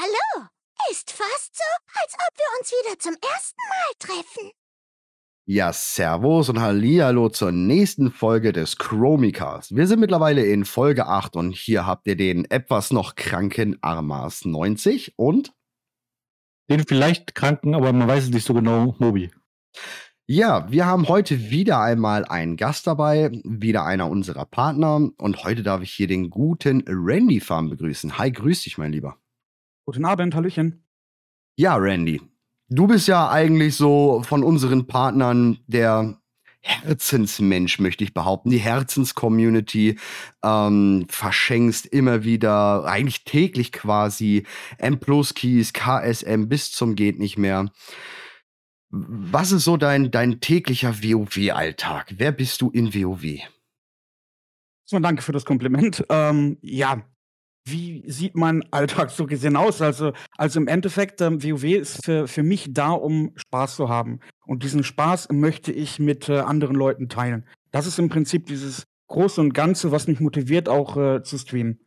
Hallo. Ist fast so, als ob wir uns wieder zum ersten Mal treffen. Ja, Servus und Hallihallo zur nächsten Folge des Chromicast. Wir sind mittlerweile in Folge 8 und hier habt ihr den etwas noch kranken Armas 90 und den vielleicht kranken, aber man weiß es nicht so genau, Mobi. Ja, wir haben heute wieder einmal einen Gast dabei, wieder einer unserer Partner und heute darf ich hier den guten Randy Farm begrüßen. Hi, grüß dich, mein Lieber. Guten Abend, Hallöchen. Ja, Randy, Du bist ja eigentlich so von unseren Partnern der Herzensmensch, möchte ich behaupten. Die Herzenscommunity ähm, verschenkst immer wieder, eigentlich täglich quasi, M Plus Keys, KSM bis zum geht nicht mehr. Was ist so dein, dein täglicher WoW-Alltag? Wer bist du in WoW? So, danke für das Kompliment. Ähm, ja, wie sieht mein Alltag so gesehen aus? Also, also im Endeffekt, ähm, WoW ist für, für mich da, um Spaß zu haben. Und diesen Spaß möchte ich mit äh, anderen Leuten teilen. Das ist im Prinzip dieses Große und Ganze, was mich motiviert, auch äh, zu streamen.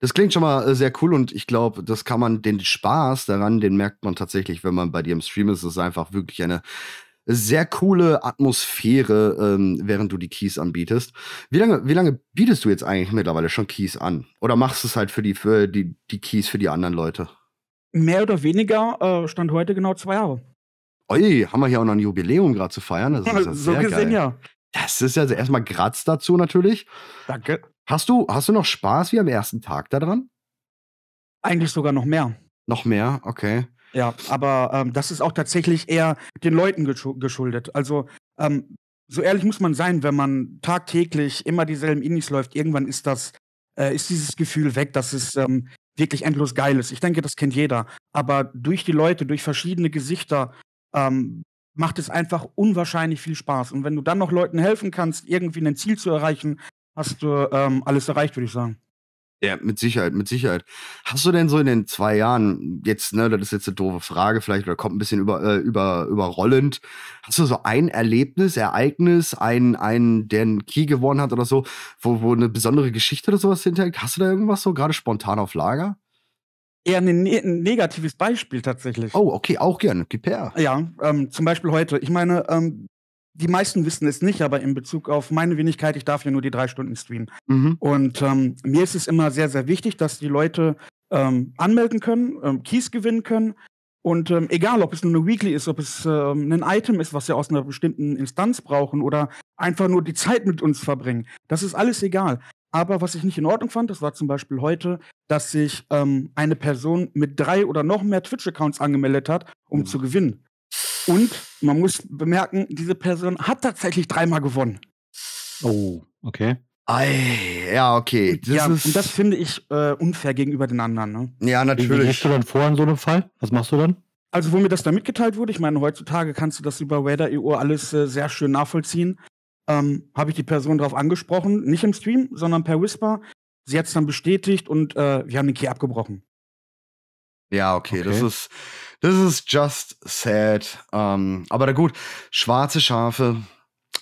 Das klingt schon mal äh, sehr cool und ich glaube, das kann man, den Spaß daran, den merkt man tatsächlich, wenn man bei dir im Stream ist. Es ist einfach wirklich eine sehr coole Atmosphäre, ähm, während du die Keys anbietest. Wie lange, wie lange bietest du jetzt eigentlich mittlerweile schon Keys an? Oder machst du es halt für die, für die, die Keys für die anderen Leute? Mehr oder weniger äh, stand heute genau zwei Jahre. Oi, haben wir hier auch noch ein Jubiläum gerade zu feiern. Das ist ja so gesehen, geil. ja. Das ist ja also erstmal Graz dazu natürlich. Danke. Hast du, hast du noch Spaß wie am ersten Tag daran? Eigentlich sogar noch mehr. Noch mehr, okay. Ja, aber ähm, das ist auch tatsächlich eher den Leuten geschuldet. Also ähm, so ehrlich muss man sein, wenn man tagtäglich immer dieselben Indies läuft, irgendwann ist das, äh, ist dieses Gefühl weg, dass es ähm, wirklich endlos geil ist. Ich denke, das kennt jeder. Aber durch die Leute, durch verschiedene Gesichter, ähm, macht es einfach unwahrscheinlich viel Spaß. Und wenn du dann noch Leuten helfen kannst, irgendwie ein Ziel zu erreichen, hast du ähm, alles erreicht, würde ich sagen. Ja, mit Sicherheit, mit Sicherheit. Hast du denn so in den zwei Jahren, jetzt, ne, das ist jetzt eine doofe Frage vielleicht, oder kommt ein bisschen über, äh, über, überrollend, hast du so ein Erlebnis, Ereignis, ein, ein, der einen Key gewonnen hat oder so, wo, wo eine besondere Geschichte oder sowas hinterhängt? Hast du da irgendwas so gerade spontan auf Lager? Eher ein, ne ein negatives Beispiel tatsächlich. Oh, okay, auch gerne. Gib her. Ja, ähm, zum Beispiel heute. Ich meine, ähm, die meisten wissen es nicht, aber in Bezug auf meine Wenigkeit, ich darf ja nur die drei Stunden streamen. Mhm. Und ähm, mir ist es immer sehr, sehr wichtig, dass die Leute ähm, anmelden können, ähm, Keys gewinnen können. Und ähm, egal, ob es nur eine Weekly ist, ob es ähm, ein Item ist, was sie aus einer bestimmten Instanz brauchen oder einfach nur die Zeit mit uns verbringen, das ist alles egal. Aber was ich nicht in Ordnung fand, das war zum Beispiel heute, dass sich ähm, eine Person mit drei oder noch mehr Twitch-Accounts angemeldet hat, um mhm. zu gewinnen. Und man muss bemerken, diese Person hat tatsächlich dreimal gewonnen. Oh, okay. Ei, ja, okay. Das ja, und das finde ich äh, unfair gegenüber den anderen. Ne? Ja, natürlich. Wie gehst du dann vor in so einem Fall? Was machst du dann? Also, wo mir das dann mitgeteilt wurde, ich meine, heutzutage kannst du das über Radar.io alles äh, sehr schön nachvollziehen, ähm, habe ich die Person darauf angesprochen, nicht im Stream, sondern per Whisper. Sie hat es dann bestätigt und äh, wir haben den Key abgebrochen. Ja, okay, okay. das ist das ist just sad. Ähm, aber na gut, schwarze Schafe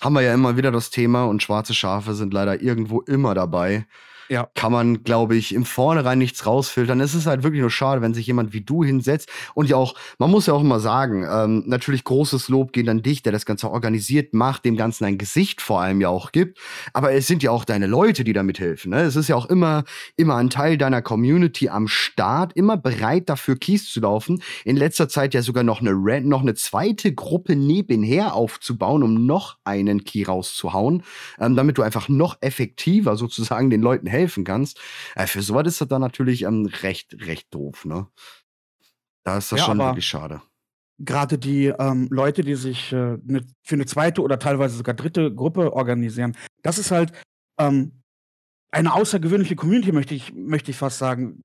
haben wir ja immer wieder das Thema und schwarze Schafe sind leider irgendwo immer dabei ja. kann man, glaube ich, im Vornherein nichts rausfiltern. Es ist halt wirklich nur schade, wenn sich jemand wie du hinsetzt und ja auch, man muss ja auch immer sagen, ähm, natürlich großes Lob geht an dich, der das Ganze organisiert macht, dem Ganzen ein Gesicht vor allem ja auch gibt. Aber es sind ja auch deine Leute, die da mithelfen. Ne? Es ist ja auch immer, immer ein Teil deiner Community am Start, immer bereit dafür Keys zu laufen. In letzter Zeit ja sogar noch eine, Red, noch eine zweite Gruppe nebenher aufzubauen, um noch einen Key rauszuhauen, ähm, damit du einfach noch effektiver sozusagen den Leuten helfen helfen kannst. Äh, für sowas ist das dann natürlich ähm, recht, recht doof, ne? Da ist das ja, schon wirklich schade. Gerade die ähm, Leute, die sich äh, ne, für eine zweite oder teilweise sogar dritte Gruppe organisieren, das ist halt ähm, eine außergewöhnliche Community, möchte ich, möchte ich fast sagen.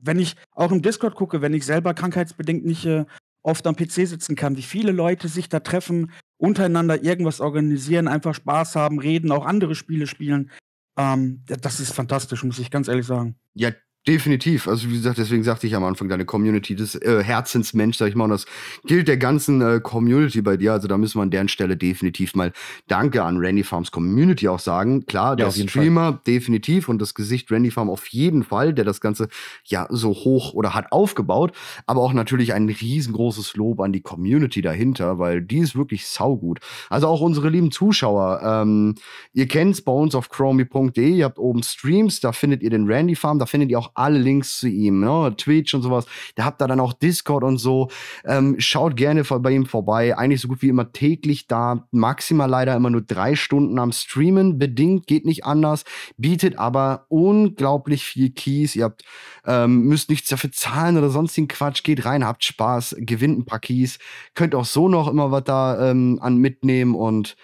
Wenn ich auch im Discord gucke, wenn ich selber krankheitsbedingt nicht äh, oft am PC sitzen kann, wie viele Leute sich da treffen, untereinander irgendwas organisieren, einfach Spaß haben, reden, auch andere Spiele spielen. Ähm, das ist fantastisch, muss ich ganz ehrlich sagen. Ja, Definitiv. Also wie gesagt, deswegen sagte ich am Anfang, deine Community, das äh, Herzensmensch, sag ich mal, und das gilt der ganzen äh, Community bei dir. Also da müssen wir an deren Stelle definitiv mal Danke an Randy Farms Community auch sagen. Klar, der Streamer Fall. definitiv und das Gesicht Randy Farm auf jeden Fall, der das Ganze ja so hoch oder hat aufgebaut. Aber auch natürlich ein riesengroßes Lob an die Community dahinter, weil die ist wirklich saugut. Also auch unsere lieben Zuschauer, ähm, ihr kennt's bei uns auf chromie.de, ihr habt oben Streams, da findet ihr den Randy Farm, da findet ihr auch alle Links zu ihm, ne? Twitch und sowas. Da habt ihr dann auch Discord und so. Ähm, schaut gerne bei ihm vorbei. Eigentlich so gut wie immer täglich da. Maximal leider immer nur drei Stunden am Streamen. Bedingt, geht nicht anders. Bietet aber unglaublich viel Keys. Ihr habt, ähm, müsst nichts dafür zahlen oder sonstigen Quatsch. Geht rein, habt Spaß, gewinnt ein paar Keys. Könnt auch so noch immer was da ähm, an mitnehmen und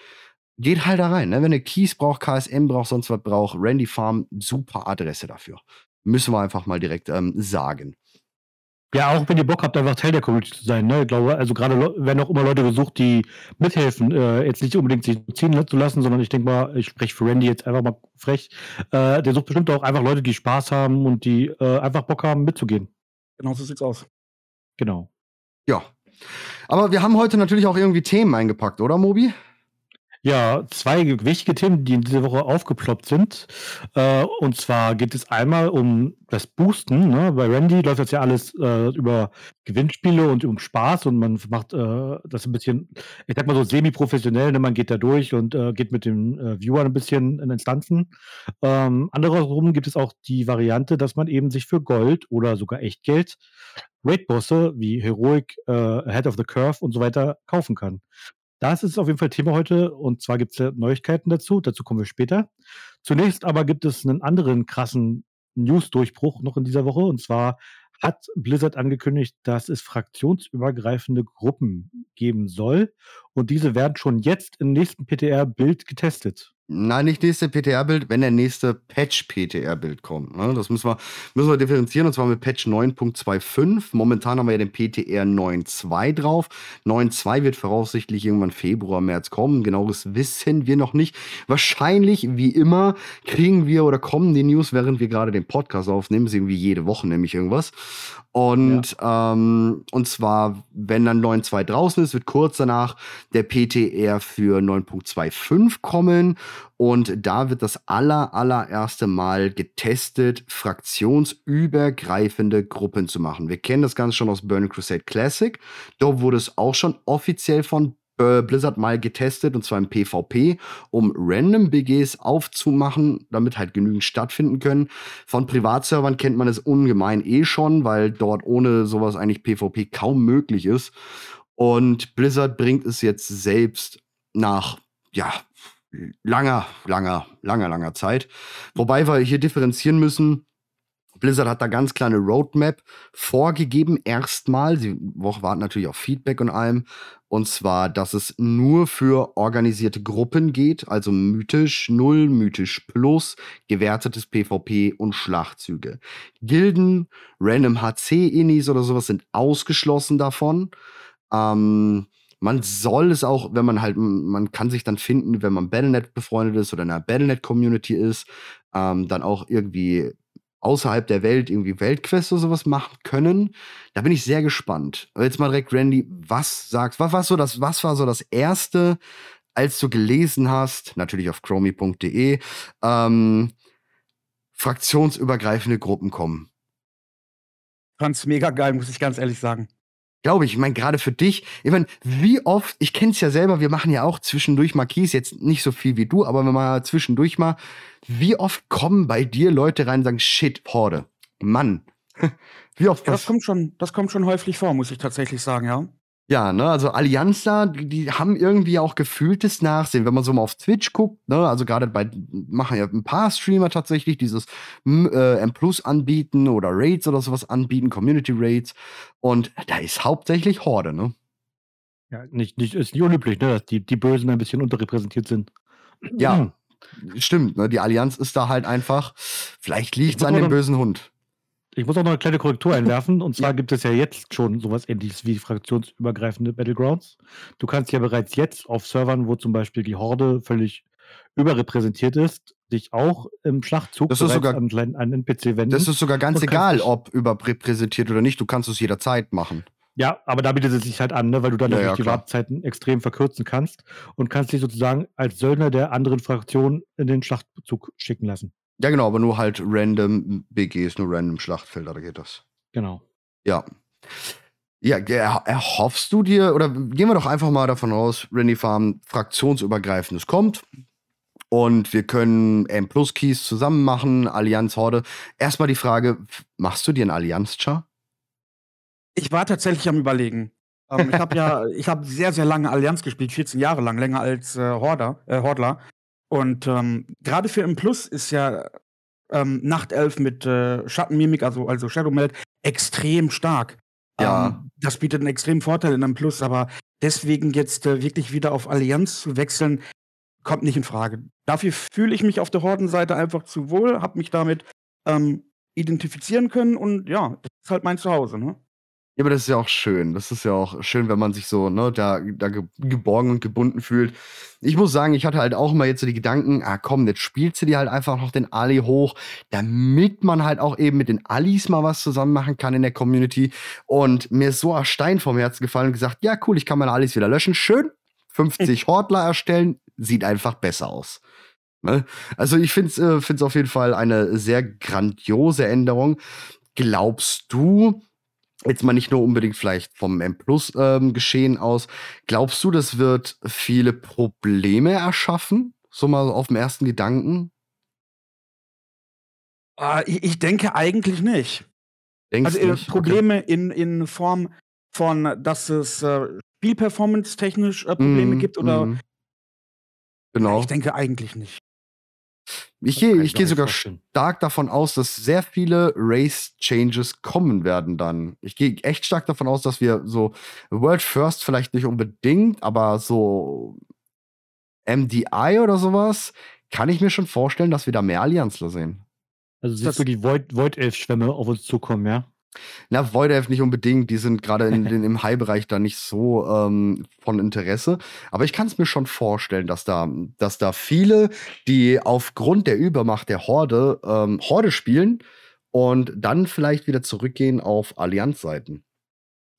geht halt da rein. Ne? Wenn ihr Keys braucht, KSM braucht, sonst was braucht, Randy Farm, super Adresse dafür. Müssen wir einfach mal direkt ähm, sagen. Ja, auch wenn ihr Bock habt, einfach Teil der Community zu sein. Ne? Ich glaube, also gerade werden auch immer Leute gesucht, die mithelfen, äh, jetzt nicht unbedingt sich ziehen zu lassen, sondern ich denke mal, ich spreche für Randy jetzt einfach mal frech. Äh, der sucht bestimmt auch einfach Leute, die Spaß haben und die äh, einfach Bock haben, mitzugehen. Genau so sieht's aus. Genau. Ja. Aber wir haben heute natürlich auch irgendwie Themen eingepackt, oder, Mobi? Ja, zwei wichtige Themen, die in dieser Woche aufgeploppt sind. Äh, und zwar geht es einmal um das Boosten. Ne? Bei Randy läuft das ja alles äh, über Gewinnspiele und um Spaß und man macht äh, das ein bisschen, ich sag mal so semi-professionell. Ne? Man geht da durch und äh, geht mit den äh, Viewern ein bisschen in Instanzen. Ähm, andererseits gibt es auch die Variante, dass man eben sich für Gold oder sogar Echtgeld Raid-Bosse wie Heroic, äh, Head of the Curve und so weiter kaufen kann. Das ist auf jeden Fall Thema heute und zwar gibt es Neuigkeiten dazu. Dazu kommen wir später. Zunächst aber gibt es einen anderen krassen News-Durchbruch noch in dieser Woche und zwar hat Blizzard angekündigt, dass es fraktionsübergreifende Gruppen geben soll und diese werden schon jetzt im nächsten PTR-Bild getestet. Nein, nicht nächste PTR-Bild, wenn der nächste Patch-PTR-Bild kommt. Ne? Das müssen wir, müssen wir differenzieren und zwar mit Patch 9.25. Momentan haben wir ja den PTR 9.2 drauf. 9.2 wird voraussichtlich irgendwann Februar, März kommen. Genaues wissen wir noch nicht. Wahrscheinlich, wie immer, kriegen wir oder kommen die News, während wir gerade den Podcast aufnehmen. Das ist irgendwie jede Woche nämlich irgendwas. Und, ja. ähm, und zwar, wenn dann 9.2 draußen ist, wird kurz danach der PTR für 9.25 kommen. Und da wird das aller, allererste Mal getestet, fraktionsübergreifende Gruppen zu machen. Wir kennen das Ganze schon aus Burning Crusade Classic. Dort wurde es auch schon offiziell von äh, Blizzard mal getestet, und zwar im PvP, um Random BGs aufzumachen, damit halt genügend stattfinden können. Von Privatservern kennt man es ungemein eh schon, weil dort ohne sowas eigentlich PvP kaum möglich ist. Und Blizzard bringt es jetzt selbst nach, ja, langer, langer, langer, langer Zeit. Wobei wir hier differenzieren müssen. Blizzard hat da ganz kleine Roadmap vorgegeben, erstmal. Sie warten natürlich auf Feedback und allem. Und zwar, dass es nur für organisierte Gruppen geht, also mythisch 0, mythisch plus, gewertetes PvP und Schlachtzüge. Gilden, Random HC-Inis oder sowas sind ausgeschlossen davon. Ähm, man soll es auch, wenn man halt, man kann sich dann finden, wenn man Battlenet befreundet ist oder in einer Battlenet-Community ist, ähm, dann auch irgendwie außerhalb der Welt irgendwie Weltquests oder sowas machen können. Da bin ich sehr gespannt. Jetzt mal direkt, Randy, was sagst, was war so das, was war so das erste, als du gelesen hast, natürlich auf chromie.de, ähm, fraktionsübergreifende Gruppen kommen? Fand's mega geil, muss ich ganz ehrlich sagen. Glaube ich. Ich meine, gerade für dich, ich meine, wie oft, ich kenne es ja selber, wir machen ja auch zwischendurch Marquis, jetzt nicht so viel wie du, aber wenn man zwischendurch mal, wie oft kommen bei dir Leute rein und sagen, shit, Horde, Mann. wie oft? Ja, das kommt schon, das kommt schon häufig vor, muss ich tatsächlich sagen, ja. Ja, ne, also Allianz da, die haben irgendwie auch gefühltes Nachsehen, wenn man so mal auf Twitch guckt, ne, also gerade bei, machen ja ein paar Streamer tatsächlich dieses äh, M Plus anbieten oder Raids oder sowas anbieten, Community Raids und da ist hauptsächlich Horde, ne? Ja, nicht, nicht, ist nicht unüblich, ne, dass die, die Bösen ein bisschen unterrepräsentiert sind. Ja, stimmt, ne, die Allianz ist da halt einfach, vielleicht liegt es an dem bösen Hund. Ich muss auch noch eine kleine Korrektur einwerfen. Und zwar ja. gibt es ja jetzt schon sowas ähnliches wie fraktionsübergreifende Battlegrounds. Du kannst ja bereits jetzt auf Servern, wo zum Beispiel die Horde völlig überrepräsentiert ist, sich auch im Schachtzug Das ist sogar- an einen NPC wenden. Das ist sogar ganz egal, dich- ob überrepräsentiert oder nicht. Du kannst es jederzeit machen. Ja, aber da bietet es sich halt an, ne, weil du dann Ja, natürlich ja, die klar. Wartezeiten extrem verkürzen kannst und kannst dich sozusagen als Söldner der anderen Fraktion in den Schlachtzug schicken lassen. Ja, genau, aber nur halt random BGs, nur random Schlachtfelder, da geht das. Genau. Ja. Ja, er, erhoffst du dir, oder gehen wir doch einfach mal davon aus, Randy Farm fraktionsübergreifendes kommt und wir können M-Plus-Keys zusammen machen, Allianz Horde. Erstmal die Frage, machst du dir einen Allianz-Char? Ich war tatsächlich am Überlegen. Ähm, ich habe ja, ich habe sehr, sehr lange Allianz gespielt, 14 Jahre lang, länger als äh, Horder, äh, Hordler. Und ähm, gerade für M Plus ist ja ähm, Nachtelf mit äh, Schattenmimik, also, also Shadow Meld, extrem stark. Ja. Ähm, das bietet einen extremen Vorteil in M Plus, aber deswegen jetzt äh, wirklich wieder auf Allianz zu wechseln, kommt nicht in Frage. Dafür fühle ich mich auf der Hordenseite einfach zu wohl, habe mich damit ähm, identifizieren können und ja, das ist halt mein Zuhause, ne? Ja, aber das ist ja auch schön. Das ist ja auch schön, wenn man sich so, ne, da, da ge- geborgen und gebunden fühlt. Ich muss sagen, ich hatte halt auch immer jetzt so die Gedanken, ah komm, jetzt spielst du dir halt einfach noch den Ali hoch, damit man halt auch eben mit den Alis mal was zusammen machen kann in der Community. Und mir ist so ein Stein vom Herzen gefallen und gesagt, ja cool, ich kann meine Alis wieder löschen. Schön, 50 Hortler erstellen, sieht einfach besser aus. Ne? Also ich finde es äh, find's auf jeden Fall eine sehr grandiose Änderung. Glaubst du, jetzt mal nicht nur unbedingt vielleicht vom M Plus ähm, Geschehen aus, glaubst du, das wird viele Probleme erschaffen? So mal auf dem ersten Gedanken? Ah, ich, ich denke eigentlich nicht. Denkst Also äh, nicht? Probleme in, in Form von, dass es äh, Spielperformance-technisch äh, Probleme Mhm, gibt oder mhm. Genau. ich denke eigentlich nicht. Ich gehe ich auch sogar vorstellen. stark davon aus, dass sehr viele Race-Changes kommen werden dann. Ich gehe echt stark davon aus, dass wir so World First vielleicht nicht unbedingt, aber so MDI oder sowas, kann ich mir schon vorstellen, dass wir da mehr Allianzler sehen. Also siehst Das- du die Void, Void Elf Schwämme auf uns zukommen, ja? Na, Void Elf nicht unbedingt, die sind gerade im High-Bereich da nicht so ähm, von Interesse. Aber ich kann es mir schon vorstellen, dass da, dass da viele, die aufgrund der Übermacht der Horde ähm, Horde spielen und dann vielleicht wieder zurückgehen auf Allianz-Seiten.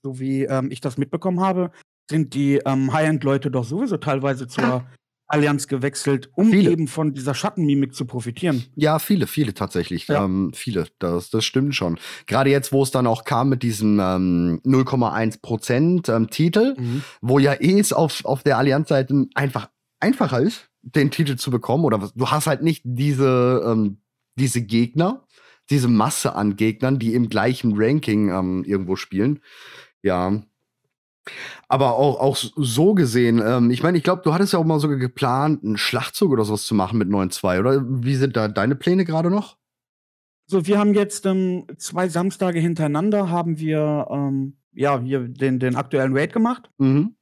So wie ähm, ich das mitbekommen habe, sind die ähm, High-End-Leute doch sowieso teilweise zur Allianz gewechselt, um Viele. eben von dieser Schattenmimik zu profitieren. Ja, viele, viele tatsächlich. Ja. Ähm, viele, das, das stimmt schon. Gerade jetzt, wo es dann auch kam mit diesem ähm, 0,1% ähm, Titel, wo ja eh es auf, auf der Allianz-Seite einfach einfacher ist, den Titel zu bekommen. Oder was, du hast halt nicht diese, ähm, diese Gegner, diese Masse an Gegnern, die im gleichen Ranking ähm, irgendwo spielen. Ja. Aber auch, auch so gesehen, ähm, ich meine, ich glaube, du hattest ja auch mal sogar geplant, einen Schlachtzug oder sowas zu machen mit 9.2, oder? Wie sind da deine Pläne gerade noch? So, wir haben jetzt ähm, zwei Samstage hintereinander haben wir ähm, ja hier den, den aktuellen Raid gemacht. Mhm.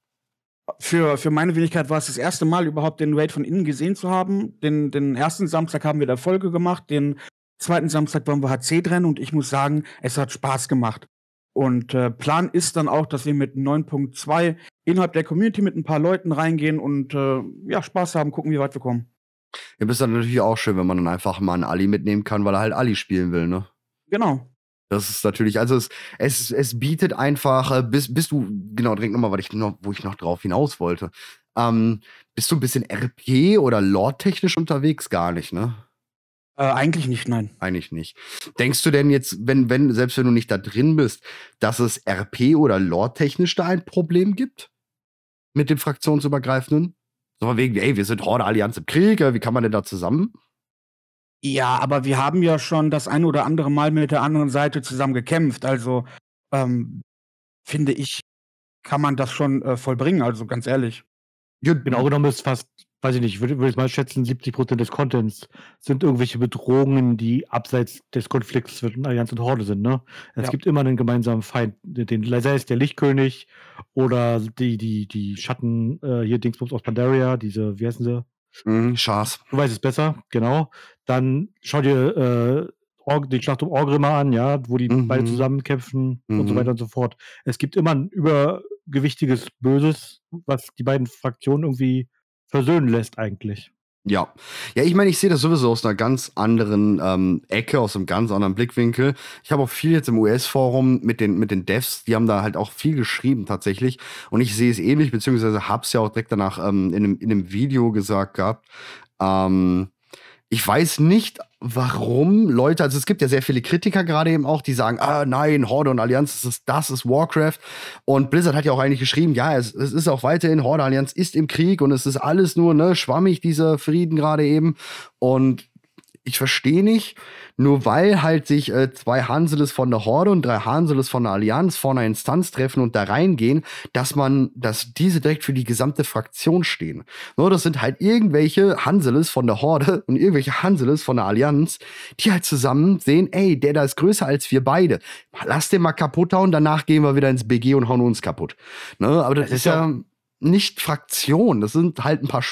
Für, für meine Wenigkeit war es das erste Mal überhaupt den Raid von innen gesehen zu haben. Den, den ersten Samstag haben wir der Folge gemacht, den zweiten Samstag waren wir HC drin und ich muss sagen, es hat Spaß gemacht. Und äh, Plan ist dann auch, dass wir mit 9.2 innerhalb der Community mit ein paar Leuten reingehen und äh, ja, Spaß haben, gucken, wie weit wir kommen. Ja, ist dann natürlich auch schön, wenn man dann einfach mal einen Ali mitnehmen kann, weil er halt Ali spielen will, ne? Genau. Das ist natürlich, also es, es, es bietet einfach, äh, bis, bist du, genau, trink nochmal, ich noch, wo ich noch drauf hinaus wollte. Ähm, bist du ein bisschen RP oder Lore-technisch unterwegs? Gar nicht, ne? Äh, eigentlich nicht, nein. Eigentlich nicht. Denkst du denn jetzt, wenn, wenn, selbst wenn du nicht da drin bist, dass es RP oder Lore-technisch da ein Problem gibt? Mit dem fraktionsübergreifenden? So von wegen, ey, wir sind Horde Allianz im Krieg, wie kann man denn da zusammen? Ja, aber wir haben ja schon das ein oder andere Mal mit der anderen Seite zusammen gekämpft. Also ähm, finde ich, kann man das schon äh, vollbringen. Also ganz ehrlich. Ja, Genau genommen ist fast, weiß ich nicht, würde würd ich mal schätzen, 70% des Contents sind irgendwelche Bedrohungen, die abseits des Konflikts zwischen Allianz und Horde sind, ne? Es Ja. gibt immer einen gemeinsamen Feind, den, sei es der Lichtkönig oder die, die, die Schatten, äh, hier Dingsbums aus Pandaria, diese, wie heißen sie? Mhm, Chars. Du weißt es besser, genau. Dann schau dir äh, die Schlacht um Orgrimmar an, ja, wo die Mhm. beide zusammenkämpfen und so Mhm. weiter und so fort. Es gibt immer ein übergewichtiges Böses, was die beiden Fraktionen irgendwie versöhnen lässt, eigentlich. Ja. Ja, ich meine, ich sehe das sowieso aus einer ganz anderen ähm, Ecke, aus einem ganz anderen Blickwinkel. Ich habe auch viel jetzt im US-Forum mit den, mit den Devs, die haben da halt auch viel geschrieben tatsächlich. Und ich sehe es ähnlich, beziehungsweise habe es ja auch direkt danach ähm, in, einem, in einem Video gesagt gehabt. Ähm, ich weiß nicht, warum Leute, also es gibt ja sehr viele Kritiker gerade eben auch, die sagen, ah nein, Horde und Allianz, das ist, das ist Warcraft. Und Blizzard hat ja auch eigentlich geschrieben, ja, es, es ist auch weiterhin, Horde Allianz ist im Krieg und es ist alles nur, ne, schwammig, dieser Frieden gerade eben. Und ich verstehe nicht, nur weil halt sich äh, zwei Hanseles von der Horde und drei Hanseles von der Allianz vor einer Instanz treffen und da reingehen, dass man, dass diese direkt für die gesamte Fraktion stehen. Nur das sind halt irgendwelche Hanseles von der Horde und irgendwelche Hanseles von der Allianz, die halt zusammen sehen, ey, der da ist größer als wir beide. Lass den mal kaputt hauen, danach gehen wir wieder ins BG und hauen uns kaputt. Ne? Aber das, das ist ja nicht Fraktion, das sind halt ein paar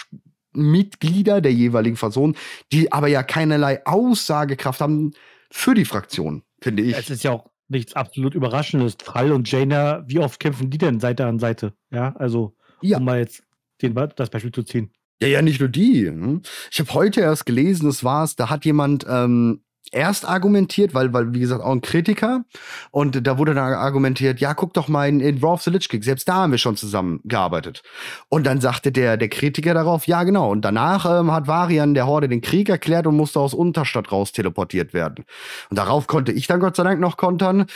Mitglieder der jeweiligen Person, die aber ja keinerlei Aussagekraft haben für die Fraktion, finde ich. Es ist ja auch nichts absolut Überraschendes. Fall und Jaina, wie oft kämpfen die denn Seite an Seite? Ja, also, ja. um mal jetzt den, das Beispiel zu ziehen. Ja, ja, nicht nur die. Hm. Ich habe heute erst gelesen, das war's, da hat jemand ähm, erst argumentiert, weil, weil, wie gesagt, auch ein Kritiker. Und da wurde dann argumentiert, ja, guck doch mal in, in Raw of the Lich King, selbst da haben wir schon zusammengearbeitet. Und dann sagte der, der Kritiker darauf, ja, genau. Und danach ähm, hat Varian der Horde den Krieg erklärt und musste aus Unterstadt raus teleportiert werden. Und darauf konnte ich dann Gott sei Dank noch kontern,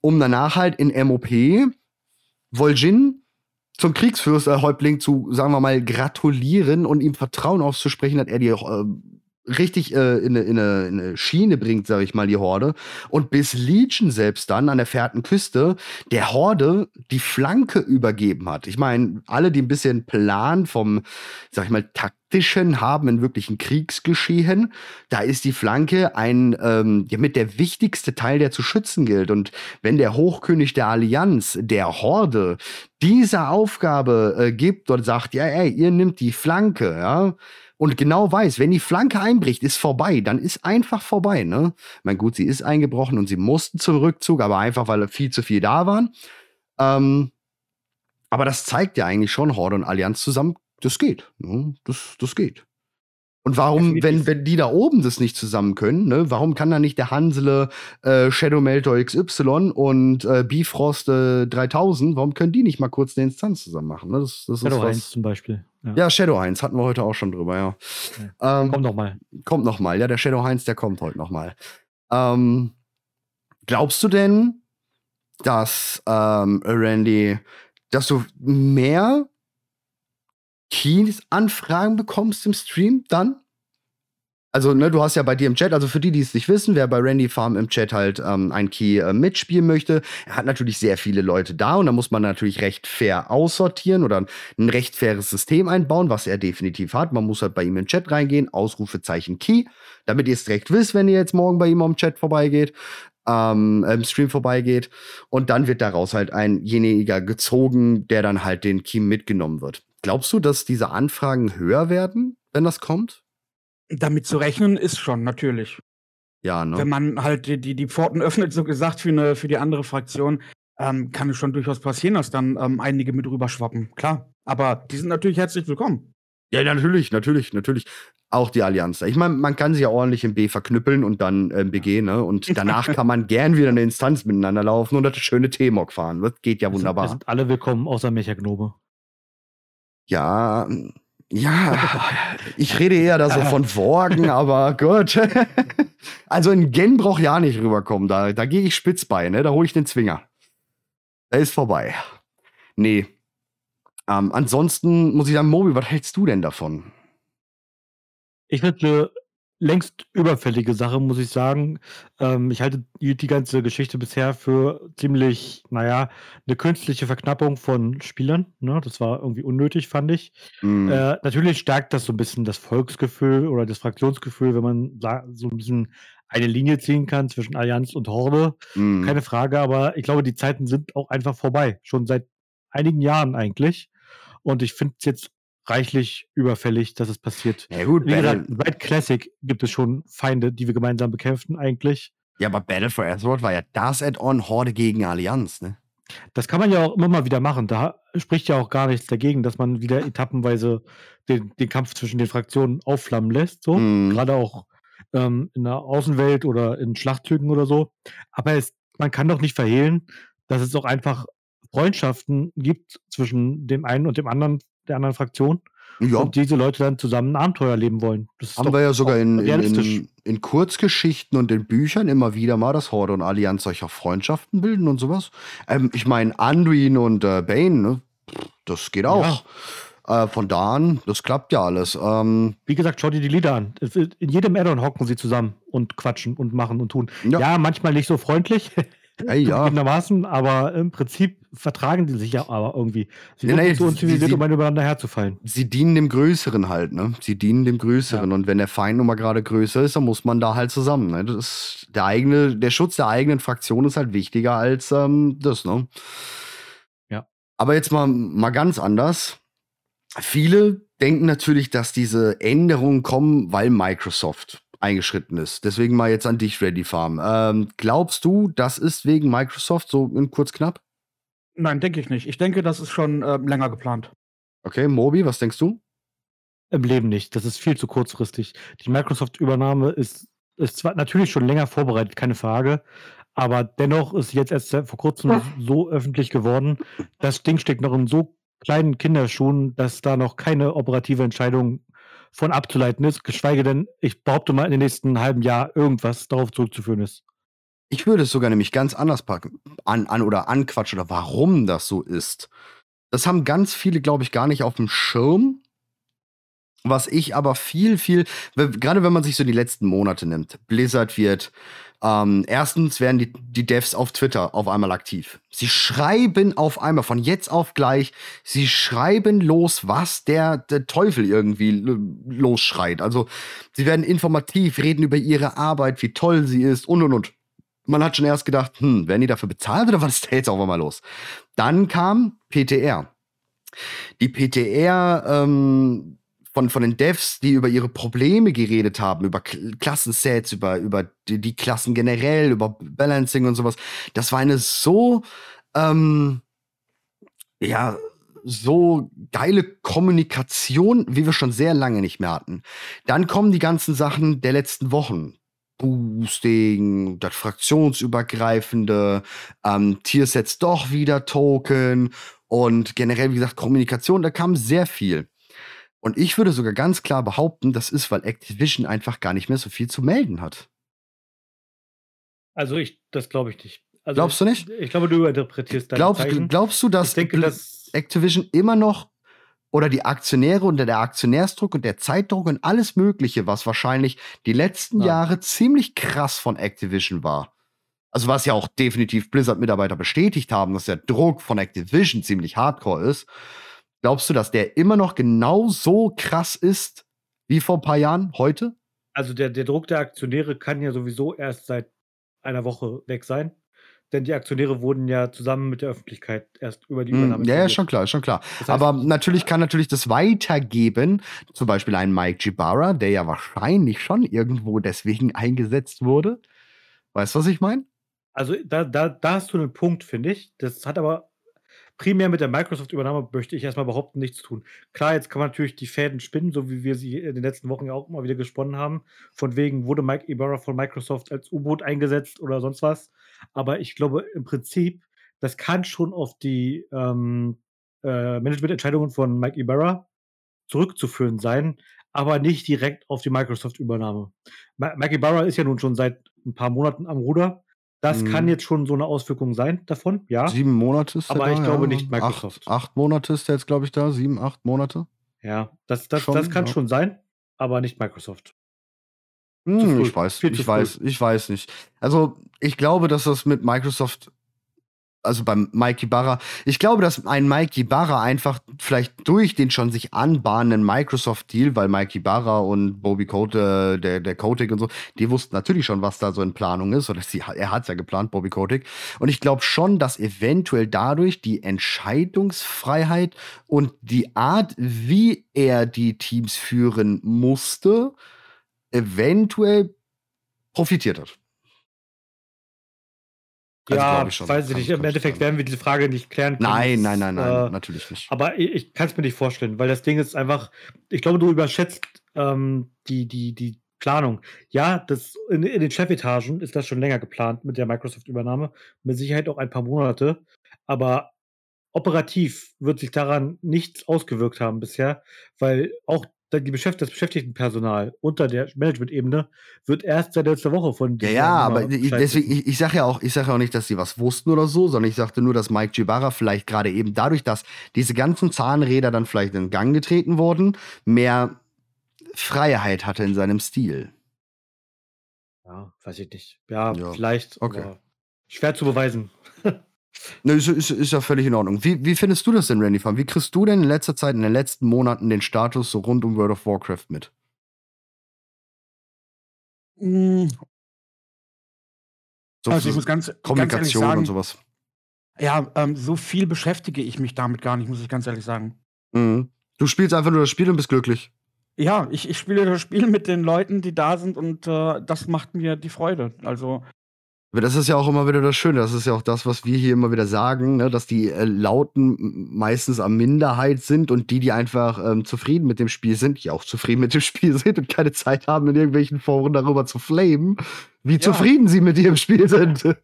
um danach halt in MOP Vol'jin zum Kriegsfürsterhäuptling zu, sagen wir mal, gratulieren und ihm Vertrauen auszusprechen, dass er die äh, richtig äh, in, eine, in, eine, in eine Schiene bringt, sage ich mal, die Horde. Und bis Legion selbst dann an der fährten Küste der Horde die Flanke übergeben hat. Ich meine, alle, die ein bisschen Plan vom, sag ich mal, taktischen haben in wirklichen Kriegsgeschehen, da ist die Flanke ein, ähm, ja, mit der wichtigste Teil, der zu schützen gilt. Und wenn der Hochkönig der Allianz, der Horde, diese Aufgabe äh, gibt und sagt, ja, ey, ihr nimmt die Flanke, ja, und genau weiß, wenn die Flanke einbricht, ist vorbei, dann ist einfach vorbei, ne? Mein gut, sie ist eingebrochen und sie mussten zum Rückzug, aber einfach, weil viel zu viel da waren. Ähm, aber das zeigt ja eigentlich schon, Horde und Allianz zusammen, das geht. Ne? Das, das geht. Und warum, wenn, wenn die da oben das nicht zusammen können, ne, warum kann da nicht der Hansele äh, Shadow Meltor XY und äh, Bifrost äh, 3000, warum können die nicht mal kurz eine Instanz zusammen machen? Ne? Das, das Shadow 1 zum Beispiel. Ja. ja. Shadow Heinz hatten wir heute auch schon drüber, ja. ja. Ähm, kommt noch mal. Kommt noch mal, ja, der Shadow Heinz, der kommt heute noch mal. Ähm, glaubst du denn, dass ähm, Randy, dass du mehr Keys-Anfragen bekommst im Stream dann? Also, ne, du hast ja bei dir im Chat, also für die, die es nicht wissen, wer bei Randy Farm im Chat halt ähm, ein Key äh, mitspielen möchte, er hat natürlich sehr viele Leute da und da muss man natürlich recht fair aussortieren oder ein recht faires System einbauen, was er definitiv hat. Man muss halt bei ihm im Chat reingehen, Ausrufezeichen Key, damit ihr es direkt wisst, wenn ihr jetzt morgen bei ihm am Chat vorbeigeht. Ähm, im Stream vorbeigeht und dann wird daraus halt einjeniger gezogen, der dann halt den Key mitgenommen wird. Glaubst du, dass diese Anfragen höher werden, wenn das kommt? Damit zu rechnen ist schon, natürlich. Ja, ne? Wenn man halt die, die, die Pforten öffnet, so gesagt, für, eine, für die andere Fraktion, ähm, kann es schon durchaus passieren, dass dann ähm, einige mit rüberschwappen. Klar. Aber die sind natürlich herzlich willkommen. Ja, natürlich, natürlich, natürlich. Auch die Allianz. Ich meine, man kann sie ja ordentlich im B verknüppeln und dann im äh, BG, ne? Und danach kann man gern wieder eine Instanz miteinander laufen und das schöne T-Mog fahren. Das geht ja wunderbar. Wir sind, sind alle willkommen, außer Mechagnobe. Ja, ja, ich rede eher da so von Worgen, aber gut. also in Gen braucht ja nicht rüberkommen. Da, da gehe ich spitz bei, ne? Da hole ich den Zwinger. Er ist vorbei. Nee. Ähm, ansonsten muss ich sagen, Mobi, was hältst du denn davon? Ich würde längst überfällige Sache, muss ich sagen. Ähm, ich halte die, ganze Geschichte bisher für ziemlich, naja, eine künstliche Verknappung von Spielern. Ne? Das war irgendwie unnötig, fand ich. Mhm. Äh, natürlich stärkt das so ein bisschen das Volksgefühl oder das Fraktionsgefühl, wenn man so ein bisschen eine Linie ziehen kann zwischen Allianz und Horde. Mhm. Keine Frage, aber ich glaube, die Zeiten sind auch einfach vorbei. Schon seit einigen Jahren eigentlich. Und ich finde es jetzt reichlich überfällig, dass es passiert. Ja gut, Wie gesagt, seit Classic gibt es schon Feinde, die wir gemeinsam bekämpfen eigentlich. Ja, aber Battle for Azeroth war ja das Add-on Horde gegen Allianz, ne? Das kann man ja auch immer mal wieder machen. Da spricht ja auch gar nichts dagegen, dass man wieder etappenweise den, den Kampf zwischen den Fraktionen aufflammen lässt. So. Mhm. Gerade auch ähm, in der Außenwelt oder in Schlachtzügen oder so. Aber es, man kann doch nicht verhehlen, dass es auch einfach Freundschaften gibt zwischen dem einen und dem anderen, der anderen Fraktion. Ja. Und diese Leute dann zusammen ein Abenteuer leben wollen. Das Haben wir ja sogar in, in, in, in, Kurzgeschichten und in Büchern immer wieder mal, dass Horde und Allianz solcher Freundschaften bilden und sowas. Ähm, ich meine, Anduin und äh, Bane, ne? das geht auch. Ja. Äh, von da an, das klappt ja alles. Ähm, Wie gesagt, schau dir die Lieder an. In jedem Addon hocken sie zusammen und quatschen und machen und tun. Ja, ja manchmal nicht so freundlich. Ey, ja. aber im Prinzip vertragen die sich ja aber irgendwie. Sie sind nee, so unzivilisiert, um übereinander herzufallen. Sie dienen dem Größeren halt, ne? Sie dienen dem Größeren. Ja. Und wenn der Feind nun mal gerade größer ist, dann muss man da halt zusammen. Ne? Das ist der eigene, der Schutz der eigenen Fraktion ist halt wichtiger als ähm, das, ne? Ja. Aber jetzt mal, mal ganz anders. Viele denken natürlich, dass diese Änderungen kommen, weil Microsoft eingeschritten ist. Deswegen mal jetzt an dich, Ready Farm. Ähm, glaubst du, das ist wegen Microsoft so in kurz knapp? Nein, denke ich nicht. Ich denke, das ist schon äh, länger geplant. Okay, Mobi, was denkst du? Im Leben nicht. Das ist viel zu kurzfristig. Die Microsoft-Übernahme ist, ist zwar natürlich schon länger vorbereitet, keine Frage, aber dennoch ist jetzt erst vor kurzem so öffentlich geworden. Das Ding steckt noch in so kleinen Kinderschuhen, dass da noch keine operative Entscheidung von abzuleiten ist, geschweige denn, ich behaupte mal, in den nächsten halben Jahr irgendwas darauf zurückzuführen ist. Ich würde es sogar nämlich ganz anders packen, an, an oder anquatschen oder warum das so ist. Das haben ganz viele, glaube ich, gar nicht auf dem Schirm. Was ich aber viel, viel, gerade wenn man sich so die letzten Monate nimmt, Blizzard wird ähm, erstens werden die, die Devs auf Twitter auf einmal aktiv. Sie schreiben auf einmal, von jetzt auf gleich, sie schreiben los, was der, der Teufel irgendwie losschreit. Also sie werden informativ, reden über ihre Arbeit, wie toll sie ist und und und. Man hat schon erst gedacht, hm, werden die dafür bezahlt oder was ist da jetzt auf einmal los? Dann kam PTR. Die PTR ähm, von, von den Devs, die über ihre Probleme geredet haben, über Klassensets, über, über die, die, Klassen generell, über Balancing und sowas. Das war eine so, ähm, ja, so geile Kommunikation, wie wir schon sehr lange nicht mehr hatten. Dann kommen die ganzen Sachen der letzten Wochen. Boosting, das fraktionsübergreifende, ähm, Tiersets doch wieder Token und generell, wie gesagt, Kommunikation, da kam sehr viel. Und ich würde sogar ganz klar behaupten, das ist, weil Activision einfach gar nicht mehr so viel zu melden hat. Also ich, das glaube ich nicht. Also Glaubst du nicht? Ich, ich glaube, du interpretierst deine glaubst, Zeichen. Glaubst du, dass, denke, dass Activision immer noch oder die Aktionäre unter der Aktionärsdruck und der Zeitdruck und alles Mögliche, was wahrscheinlich die letzten ja. Jahre ziemlich krass von Activision war. Also was ja auch definitiv Blizzard-Mitarbeiter bestätigt haben, dass der Druck von Activision ziemlich hardcore ist. Glaubst du, dass der immer noch genau so krass ist wie vor ein paar Jahren, heute? Also der, der Druck der Aktionäre kann ja sowieso erst seit einer Woche weg sein. Denn die Aktionäre wurden ja zusammen mit der Öffentlichkeit erst über die hm, Übernahme. Mm, ja, ja, schon klar, schon klar. Das heißt, Aber natürlich kann natürlich das weitergeben, zum Beispiel ein Mike Gibara, der ja wahrscheinlich schon irgendwo deswegen eingesetzt wurde. Weißt du, was ich meine? Also da, da, da hast du einen Punkt, finde ich. Das hat aber primär mit der Microsoft-Übernahme möchte ich erstmal behaupten, nichts tun. Klar, jetzt kann man natürlich die Fäden spinnen, so wie wir sie in den letzten Wochen ja auch immer wieder gesponnen haben. Von wegen wurde Mike Ibarra von Microsoft als U-Boot eingesetzt oder sonst was. Aber ich glaube im Prinzip, das kann schon auf die ähm, äh, Managemententscheidungen von Mike Ibarra zurückzuführen sein, aber nicht direkt auf die Microsoft-Übernahme. Mike Ibarra ist ja nun schon seit ein paar Monaten am Ruder das mhm. kann jetzt schon so eine Auswirkung sein davon, ja. Sieben Monate ist Aber da, ich glaube ja. nicht Microsoft. Acht, acht, Monate ist der jetzt, glaube ich, da. Sieben, acht Monate. Ja, das, das, schon, das kann ja. schon sein, aber nicht Microsoft. Hm, ich weiß, ich weiß, ich weiß nicht. Also, ich glaube, dass das mit Microsoft also beim Mikey Barra. Ich glaube, dass ein Mikey Barra einfach vielleicht durch den schon sich anbahnenden Microsoft-Deal, weil Mikey Barra und Bobby Kotick, der, der Kotick und so, die wussten natürlich schon, was da so in Planung ist. Oder sie, er hat es ja geplant, Bobby Kotick. Und ich glaube schon, dass eventuell dadurch die Entscheidungsfreiheit und die Art, wie er die Teams führen musste, eventuell profitiert hat. Also, ja, ich schon. weiß ich nicht. Im Endeffekt werden wir diese Frage nicht klären können. Nein, nein, nein, nein, äh, natürlich nicht. Aber ich, ich kann es mir nicht vorstellen, weil das Ding ist einfach, ich glaube, du überschätzt ähm, die, die, die Planung. Ja, das, in, in den Chefetagen ist das schon länger geplant mit der Microsoft-Übernahme. Mit Sicherheit auch ein paar Monate. Aber operativ wird sich daran nichts ausgewirkt haben bisher, weil auch die Beschäft das Beschäftigtenpersonal unter der Management-Ebene wird erst seit letzter Woche von Ja, ja, aber deswegen, ich, ich sage ja auch, ich sage ja auch nicht, dass sie was wussten oder so, sondern ich sagte nur, dass Mike Gibara vielleicht gerade eben dadurch, dass diese ganzen Zahnräder dann vielleicht in Gang getreten wurden, mehr Freiheit hatte in seinem Stil. Ja, weiß ich nicht. Ja, ja. vielleicht. Okay. schwer zu beweisen. Ne, ist, ist, ist ja völlig in Ordnung. Wie, wie findest du das denn, Randy Farm? Wie kriegst du denn in letzter Zeit, in den letzten Monaten, den Status so rund um World of Warcraft mit? Hm. So also ich muss ganz, Kommunikation ganz sagen, und sowas. Ja, ähm, so viel beschäftige ich mich damit gar nicht, muss ich ganz ehrlich sagen. Mhm. Du spielst einfach nur das Spiel und bist glücklich. Ja, ich, ich spiele das Spiel mit den Leuten, die da sind und äh, das macht mir die Freude. Also das ist ja auch immer wieder das Schöne. Das ist ja auch das, was wir hier immer wieder sagen, ne? dass die äh, Lauten meistens am Minderheit sind und die, die einfach ähm, zufrieden mit dem Spiel sind, die auch zufrieden mit dem Spiel sind und keine Zeit haben, in irgendwelchen Foren darüber zu flamen, wie ja. zufrieden sie mit ihrem Spiel sind.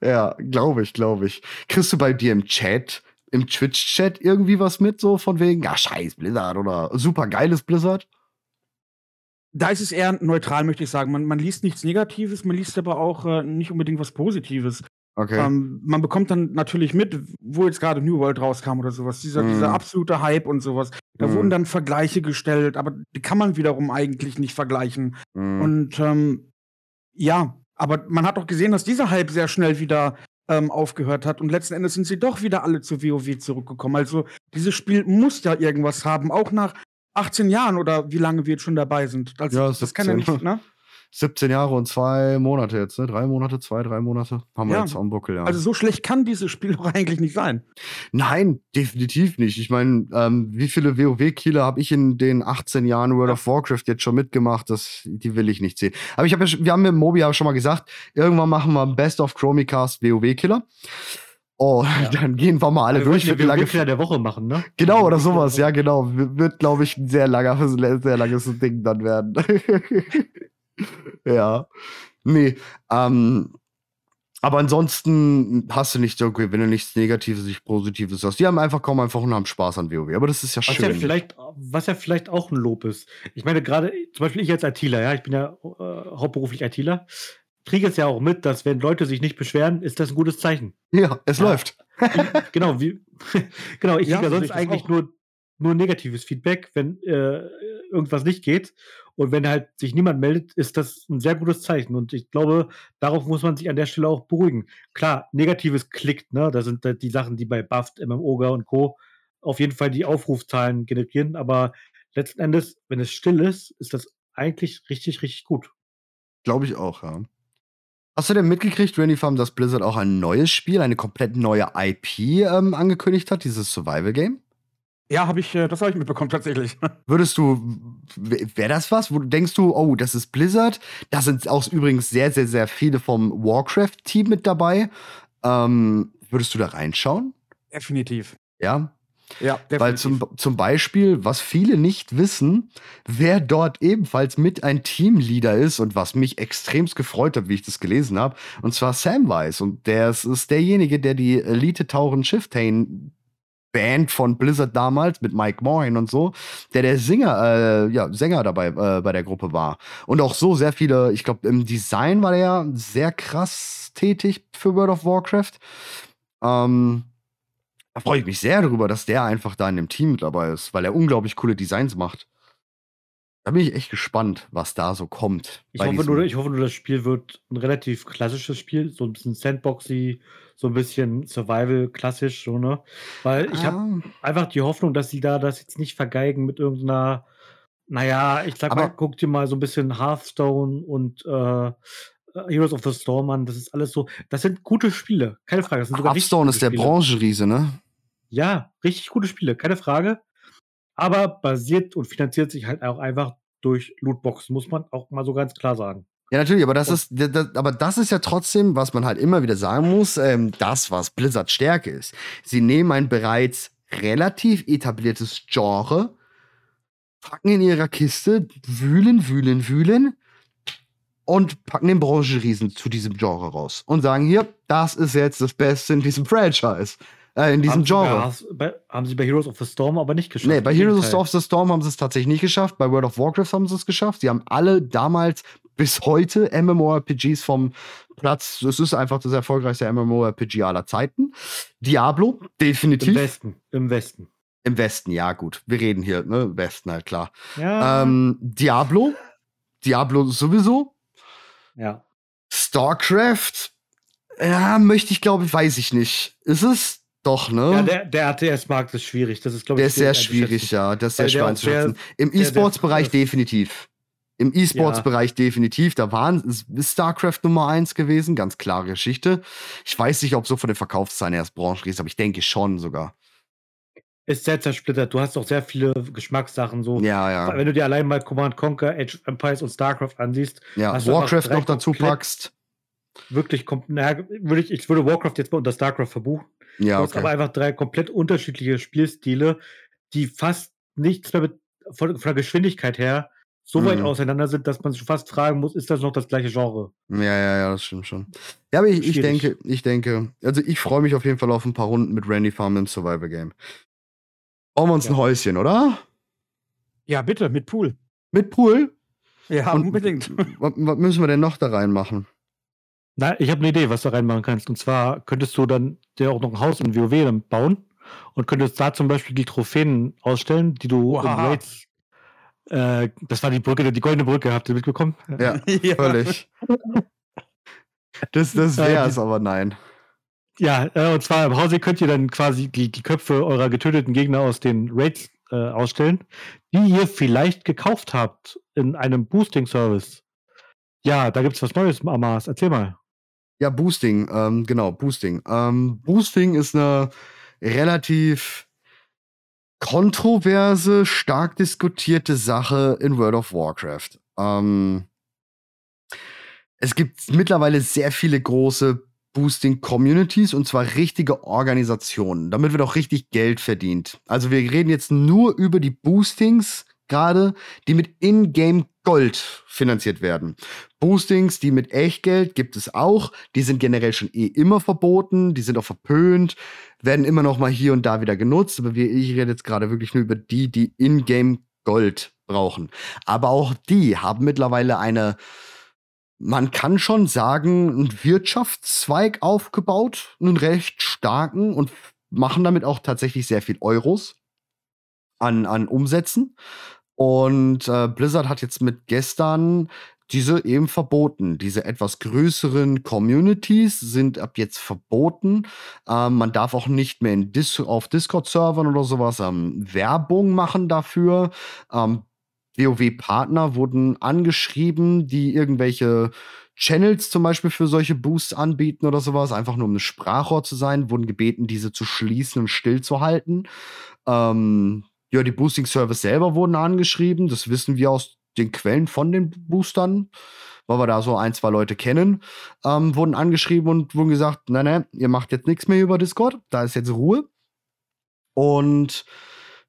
ja, glaube ich, glaube ich. Kriegst du bei dir im Chat, im Twitch-Chat irgendwie was mit, so von wegen, ja, scheiß Blizzard oder super geiles Blizzard? Da ist es eher neutral, möchte ich sagen. Man, man liest nichts Negatives, man liest aber auch äh, nicht unbedingt was Positives. Okay. Ähm, man bekommt dann natürlich mit, wo jetzt gerade New World rauskam oder sowas, dieser, mm. dieser absolute Hype und sowas. Da mm. wurden dann Vergleiche gestellt, aber die kann man wiederum eigentlich nicht vergleichen. Mm. Und ähm, ja, aber man hat auch gesehen, dass dieser Hype sehr schnell wieder ähm, aufgehört hat und letzten Endes sind sie doch wieder alle zu WoW zurückgekommen. Also dieses Spiel muss ja irgendwas haben, auch nach 18 Jahren oder wie lange wir jetzt schon dabei sind. Also, ja, 17. das kann ja nicht, ne? 17 Jahre und zwei Monate jetzt, ne? Drei Monate, zwei, drei Monate haben wir ja. jetzt am Buckel, ja. Also so schlecht kann dieses Spiel doch eigentlich nicht sein. Nein, definitiv nicht. Ich meine, ähm, wie viele WoW-Killer habe ich in den 18 Jahren World ja. of Warcraft jetzt schon mitgemacht? Das, die will ich nicht sehen. Aber ich habe ja, wir haben mit Mobi ja schon mal gesagt, irgendwann machen wir Best of Chromicast WoW-Killer. Oh, ja. dann gehen wir mal alle wir durch. Wir lange der Woche machen, ne? Genau, oder sowas, ja, genau. Wird, glaube ich, ein sehr, langer, sehr langes Ding dann werden. ja. Nee, ähm, aber ansonsten hast du nicht, okay, wenn du nichts Negatives, nichts Positives hast. Die haben einfach kaum einfach und haben Spaß an WoW. Aber das ist ja was schön. Ja vielleicht, was ja vielleicht auch ein Lob ist. Ich meine, gerade, zum Beispiel ich als ITler, ja, ich bin ja äh, hauptberuflich ITler kriege es ja auch mit, dass wenn Leute sich nicht beschweren, ist das ein gutes Zeichen. Ja, es ja. läuft. Ich, genau, wie, genau, ich ja, kriege ja sonst eigentlich nur, nur negatives Feedback, wenn äh, irgendwas nicht geht. Und wenn halt sich niemand meldet, ist das ein sehr gutes Zeichen. Und ich glaube, darauf muss man sich an der Stelle auch beruhigen. Klar, negatives klickt, ne? Das sind die Sachen, die bei Buffed, MMOGA und Co. auf jeden Fall die Aufrufzahlen generieren. Aber letzten Endes, wenn es still ist, ist das eigentlich richtig, richtig gut. Glaube ich auch, ja. Hast du denn mitgekriegt, Randy Farm, dass Blizzard auch ein neues Spiel, eine komplett neue IP ähm, angekündigt hat, dieses Survival-Game? Ja, habe ich, äh, das habe ich mitbekommen tatsächlich. Würdest du, wäre das was? Wo denkst du, oh, das ist Blizzard? Da sind auch übrigens sehr, sehr, sehr viele vom Warcraft-Team mit dabei. Ähm, würdest du da reinschauen? Definitiv. Ja. Ja, definitiv. Weil zum, zum Beispiel, was viele nicht wissen, wer dort ebenfalls mit ein Teamleader ist und was mich extremst gefreut hat, wie ich das gelesen habe, und zwar Samwise. Und der ist, ist derjenige, der die Elite-Tauren Shiftain Band von Blizzard damals mit Mike Morin und so, der der Sänger, äh, ja, Sänger dabei äh, bei der Gruppe war. Und auch so sehr viele, ich glaube, im Design war der sehr krass tätig für World of Warcraft. Ähm, da freue ich mich sehr darüber, dass der einfach da in dem Team mit dabei ist, weil er unglaublich coole Designs macht. Da bin ich echt gespannt, was da so kommt. Ich hoffe, nur, ich hoffe nur, das Spiel wird ein relativ klassisches Spiel, so ein bisschen Sandboxy, so ein bisschen Survival klassisch, so, ne? Weil ich habe ah. einfach die Hoffnung, dass sie da das jetzt nicht vergeigen mit irgendeiner, naja, ich sag mal, guck dir mal so ein bisschen Hearthstone und äh, Heroes of the Storm an, das ist alles so, das sind gute Spiele, keine Frage. Das sind sogar Hearthstone ist der Branchenriese, ne? Ja, richtig gute Spiele, keine Frage. Aber basiert und finanziert sich halt auch einfach durch Lootboxen, muss man auch mal so ganz klar sagen. Ja, natürlich, aber das ist, das, aber das ist ja trotzdem, was man halt immer wieder sagen muss, ähm, das, was Blizzard Stärke ist. Sie nehmen ein bereits relativ etabliertes Genre, packen in ihrer Kiste, wühlen, wühlen, wühlen und packen den Branchenriesen zu diesem Genre raus und sagen hier, das ist jetzt das Beste in diesem Franchise. Äh, in diesem haben Genre. Sie bei, haben sie bei Heroes of the Storm aber nicht geschafft. Nee, bei Heroes of the Storm haben sie es tatsächlich nicht geschafft. Bei World of Warcraft haben sie es geschafft. Sie haben alle damals bis heute MMORPGs vom Platz. Es ist einfach das erfolgreichste MMORPG aller Zeiten. Diablo, definitiv. Im Westen. Im Westen. Im Westen, ja, gut. Wir reden hier, ne? Westen halt, klar. Ja. Ähm, Diablo. Diablo sowieso. Ja. StarCraft. Ja, möchte ich, glaube ich, weiß ich nicht. Ist es? Doch, ne? Ja, der, der RTS-Markt ist schwierig. Das ist, glaube ich, der ist sehr schwierig, ja. Das ist sehr schwer einzuschätzen. Im E-Sports-Bereich definitiv. Im E-Sports-Bereich ja. definitiv. Da waren StarCraft Nummer eins gewesen, ganz klare Geschichte. Ich weiß nicht, ob so von den Verkaufszahlen erst Branchen ist, aber ich denke schon sogar. Ist sehr zersplittert. Du hast auch sehr viele Geschmackssachen so. Ja, ja. Wenn du dir allein mal Command Conquer, Age of Empires und StarCraft ansiehst. Ja, Warcraft noch dazu packst. Wirklich kommt, naja, würde ich, ich würde Warcraft jetzt mal unter StarCraft verbuchen. Ja, okay. Du hast aber einfach drei komplett unterschiedliche Spielstile, die fast nichts mehr mit, von, von der Geschwindigkeit her so weit mhm. auseinander sind, dass man sich fast fragen muss, ist das noch das gleiche Genre? Ja, ja, ja, das stimmt schon. Ja, aber ich, ich denke, ich denke, also ich freue mich auf jeden Fall auf ein paar Runden mit Randy Farm im Survivor Game. Bauen wir uns ja. ein Häuschen, oder? Ja, bitte, mit Pool. Mit Pool? Ja, Und unbedingt. Was, was müssen wir denn noch da reinmachen? Na, ich habe eine Idee, was du reinmachen kannst. Und zwar könntest du dann dir auch noch ein Haus in WoW bauen und könntest da zum Beispiel die Trophäen ausstellen, die du wow. in Raids äh, das war die Brücke, die goldene Brücke, habt ihr mitbekommen? Ja, ja. völlig. Das, das wäre es, äh, aber nein. Ja, äh, und zwar im Hause könnt ihr dann quasi die, die Köpfe eurer getöteten Gegner aus den Raids äh, ausstellen, die ihr vielleicht gekauft habt in einem Boosting-Service. Ja, da gibt es was Neues, Amas. Erzähl mal. Ja, Boosting, ähm, genau, Boosting. Ähm, Boosting ist eine relativ kontroverse, stark diskutierte Sache in World of Warcraft. Ähm, es gibt mittlerweile sehr viele große Boosting-Communities und zwar richtige Organisationen. Damit wird auch richtig Geld verdient. Also wir reden jetzt nur über die Boostings gerade, die mit Ingame Gold finanziert werden. Boostings, die mit Echtgeld gibt es auch. Die sind generell schon eh immer verboten. Die sind auch verpönt. Werden immer noch mal hier und da wieder genutzt. Aber ich rede jetzt gerade wirklich nur über die, die Ingame Gold brauchen. Aber auch die haben mittlerweile eine, man kann schon sagen, einen Wirtschaftszweig aufgebaut. Einen recht starken und machen damit auch tatsächlich sehr viel Euros an, an Umsätzen. Und äh, Blizzard hat jetzt mit gestern diese eben verboten. Diese etwas größeren Communities sind ab jetzt verboten. Ähm, man darf auch nicht mehr in Dis auf Discord-Servern oder sowas ähm, Werbung machen dafür. Ähm, WoW-Partner wurden angeschrieben, die irgendwelche Channels zum Beispiel für solche Boosts anbieten oder sowas, einfach nur um ein Sprachrohr zu sein, wurden gebeten, diese zu schließen und stillzuhalten. Ähm, ja, die Boosting-Service selber wurden angeschrieben. Das wissen wir aus den Quellen von den Boostern, weil wir da so ein, zwei Leute kennen, ähm, wurden angeschrieben und wurden gesagt, nein, nein, ihr macht jetzt nichts mehr über Discord, da ist jetzt Ruhe. Und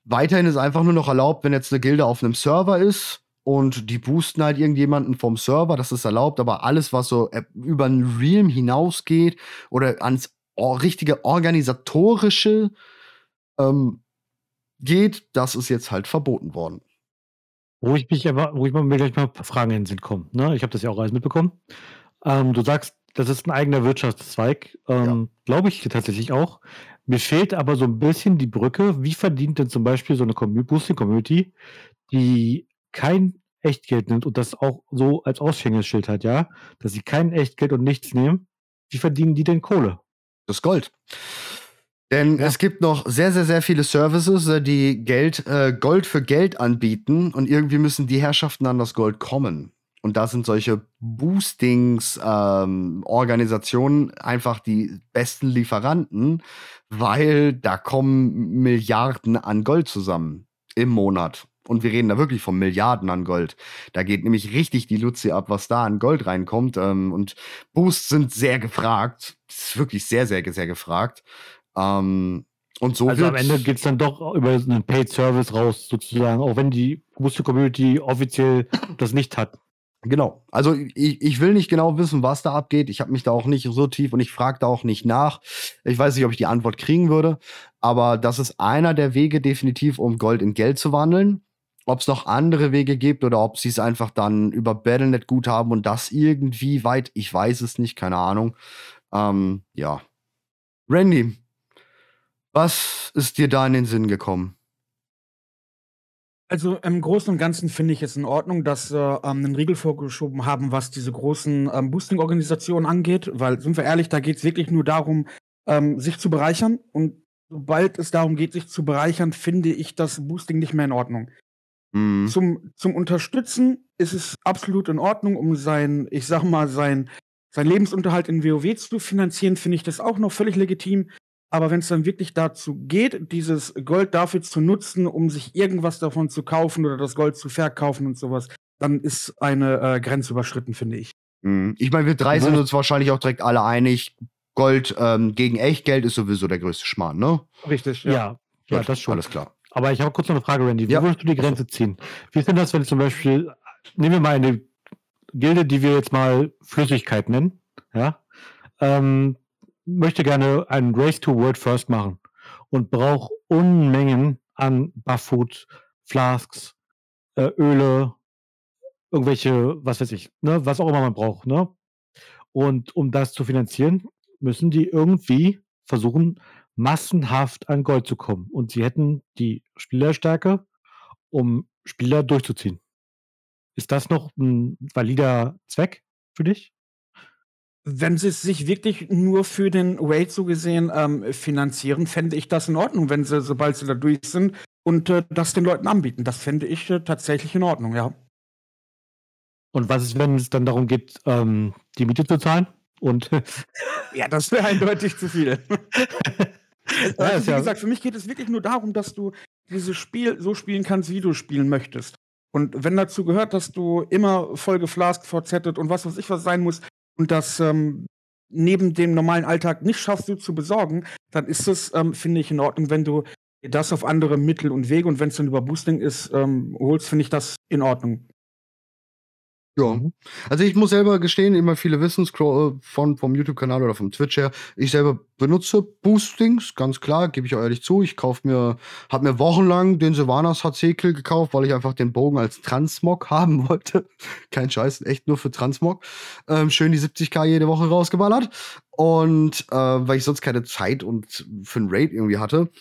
weiterhin ist einfach nur noch erlaubt, wenn jetzt eine Gilde auf einem Server ist und die boosten halt irgendjemanden vom Server, das ist erlaubt, aber alles, was so äh, über ein Realm hinausgeht oder ans richtige organisatorische ähm, geht, das ist jetzt halt verboten worden. Wo ich mich aber, wo ich mir gleich mal ein paar Fragen in den Sinn komme. Ne? Ich habe das ja auch alles mitbekommen. Ähm, du sagst, das ist ein eigener Wirtschaftszweig. Ähm, ja. Glaube ich tatsächlich auch. Mir fehlt aber so ein bisschen die Brücke. Wie verdient denn zum Beispiel so eine Boosting-Community, die kein Echtgeld nimmt und das auch so als Aushängeschild hat, ja, dass sie kein Echtgeld und nichts nehmen? Wie verdienen die denn Kohle? Das Gold. Denn ja. es gibt noch sehr, sehr, sehr viele Services, äh, die Geld, äh, Gold für Geld anbieten und irgendwie müssen die Herrschaften an das Gold kommen. Und da sind solche Boostings-Organisationen ähm, einfach die besten Lieferanten, weil da kommen Milliarden an Gold zusammen im Monat. und wir reden da wirklich von Milliarden an Gold. Da geht nämlich richtig die Luzi ab, was da an Gold reinkommt. Ähm, und Boosts sind sehr gefragt. Das ist wirklich sehr, sehr, sehr gefragt. Ähm, und so also am Ende geht es dann doch über einen Paid Service raus, sozusagen, auch wenn die Booster Community offiziell das nicht hat. Genau. Also ich, ich will nicht genau wissen, was da abgeht. Ich habe mich da auch nicht so tief und ich frage da auch nicht nach. Ich weiß nicht, ob ich die Antwort kriegen würde, aber das ist einer der Wege definitiv, um Gold in Geld zu wandeln. Ob es noch andere Wege gibt oder ob sie es einfach dann über Battlenet gut haben und das irgendwie weit, ich weiß es nicht, keine Ahnung. Ähm, ja. Randy, was ist dir da in den Sinn gekommen? Also im Großen und Ganzen finde ich es in Ordnung, dass sie ähm, einen Riegel vorgeschoben haben, was diese großen ähm, Boosting-Organisationen angeht, weil, sind wir ehrlich, da geht es wirklich nur darum, ähm, sich zu bereichern. Und sobald es darum geht, sich zu bereichern, finde ich das Boosting nicht mehr in Ordnung. Mhm. Zum, zum Unterstützen ist es absolut in Ordnung, um sein, ich sag mal, sein, sein Lebensunterhalt in WoW zu finanzieren, finde ich das auch noch völlig legitim. Aber wenn es dann wirklich dazu geht, dieses Gold dafür zu nutzen, um sich irgendwas davon zu kaufen oder das Gold zu verkaufen und sowas, dann ist eine äh, Grenze überschritten, finde ich. Mhm. Ich meine, wir drei sind uns wahrscheinlich auch direkt alle einig. Gold ähm, gegen Echtgeld ist sowieso der größte Schmarrn, ne? Richtig, ja. Ja, ja das schon. Alles klar. Aber ich habe kurz noch eine Frage, Randy. Wie ja. würdest du die Grenze ziehen? Wie ist denn das, wenn zum Beispiel, nehmen wir mal eine Gilde, die wir jetzt mal Flüssigkeit nennen, ja? Ähm, möchte gerne einen Race to World First machen und brauche Unmengen an Bufffood, Flasks, äh, Öle, irgendwelche, was weiß ich, ne, was auch immer man braucht, ne? Und um das zu finanzieren, müssen die irgendwie versuchen, massenhaft an Gold zu kommen. Und sie hätten die Spielerstärke, um Spieler durchzuziehen. Ist das noch ein valider Zweck für dich? Wenn sie es sich wirklich nur für den Raid so gesehen ähm, finanzieren, fände ich das in Ordnung, wenn sie, sobald sie da durch sind, und äh, das den Leuten anbieten. Das fände ich äh, tatsächlich in Ordnung, ja. Und was ist, wenn es dann darum geht, ähm, die Miete zu zahlen? Und ja, das wäre eindeutig zu viel. also, wie gesagt, für mich geht es wirklich nur darum, dass du dieses Spiel so spielen kannst, wie du spielen möchtest. Und wenn dazu gehört, dass du immer voll geflaskt, vorzettet und was weiß ich was sein muss und das ähm, neben dem normalen Alltag nicht schaffst, du zu besorgen, dann ist es, ähm, finde ich, in Ordnung, wenn du das auf andere Mittel und Wege und wenn es dann über Boosting ist, ähm, holst, finde ich das in Ordnung. Ja. Mhm. Also ich muss selber gestehen, immer viele wissen Scroll von vom YouTube-Kanal oder vom Twitch her. Ich selber benutze Boostings, ganz klar, gebe ich ehrlich zu. Ich kauf mir, habe mir wochenlang den Sylvanas HC-Kill gekauft, weil ich einfach den Bogen als Transmog haben wollte. Kein Scheiß, echt nur für Transmog. Ähm, schön die 70k jede Woche rausgeballert. Und äh, weil ich sonst keine Zeit und für einen Raid irgendwie hatte,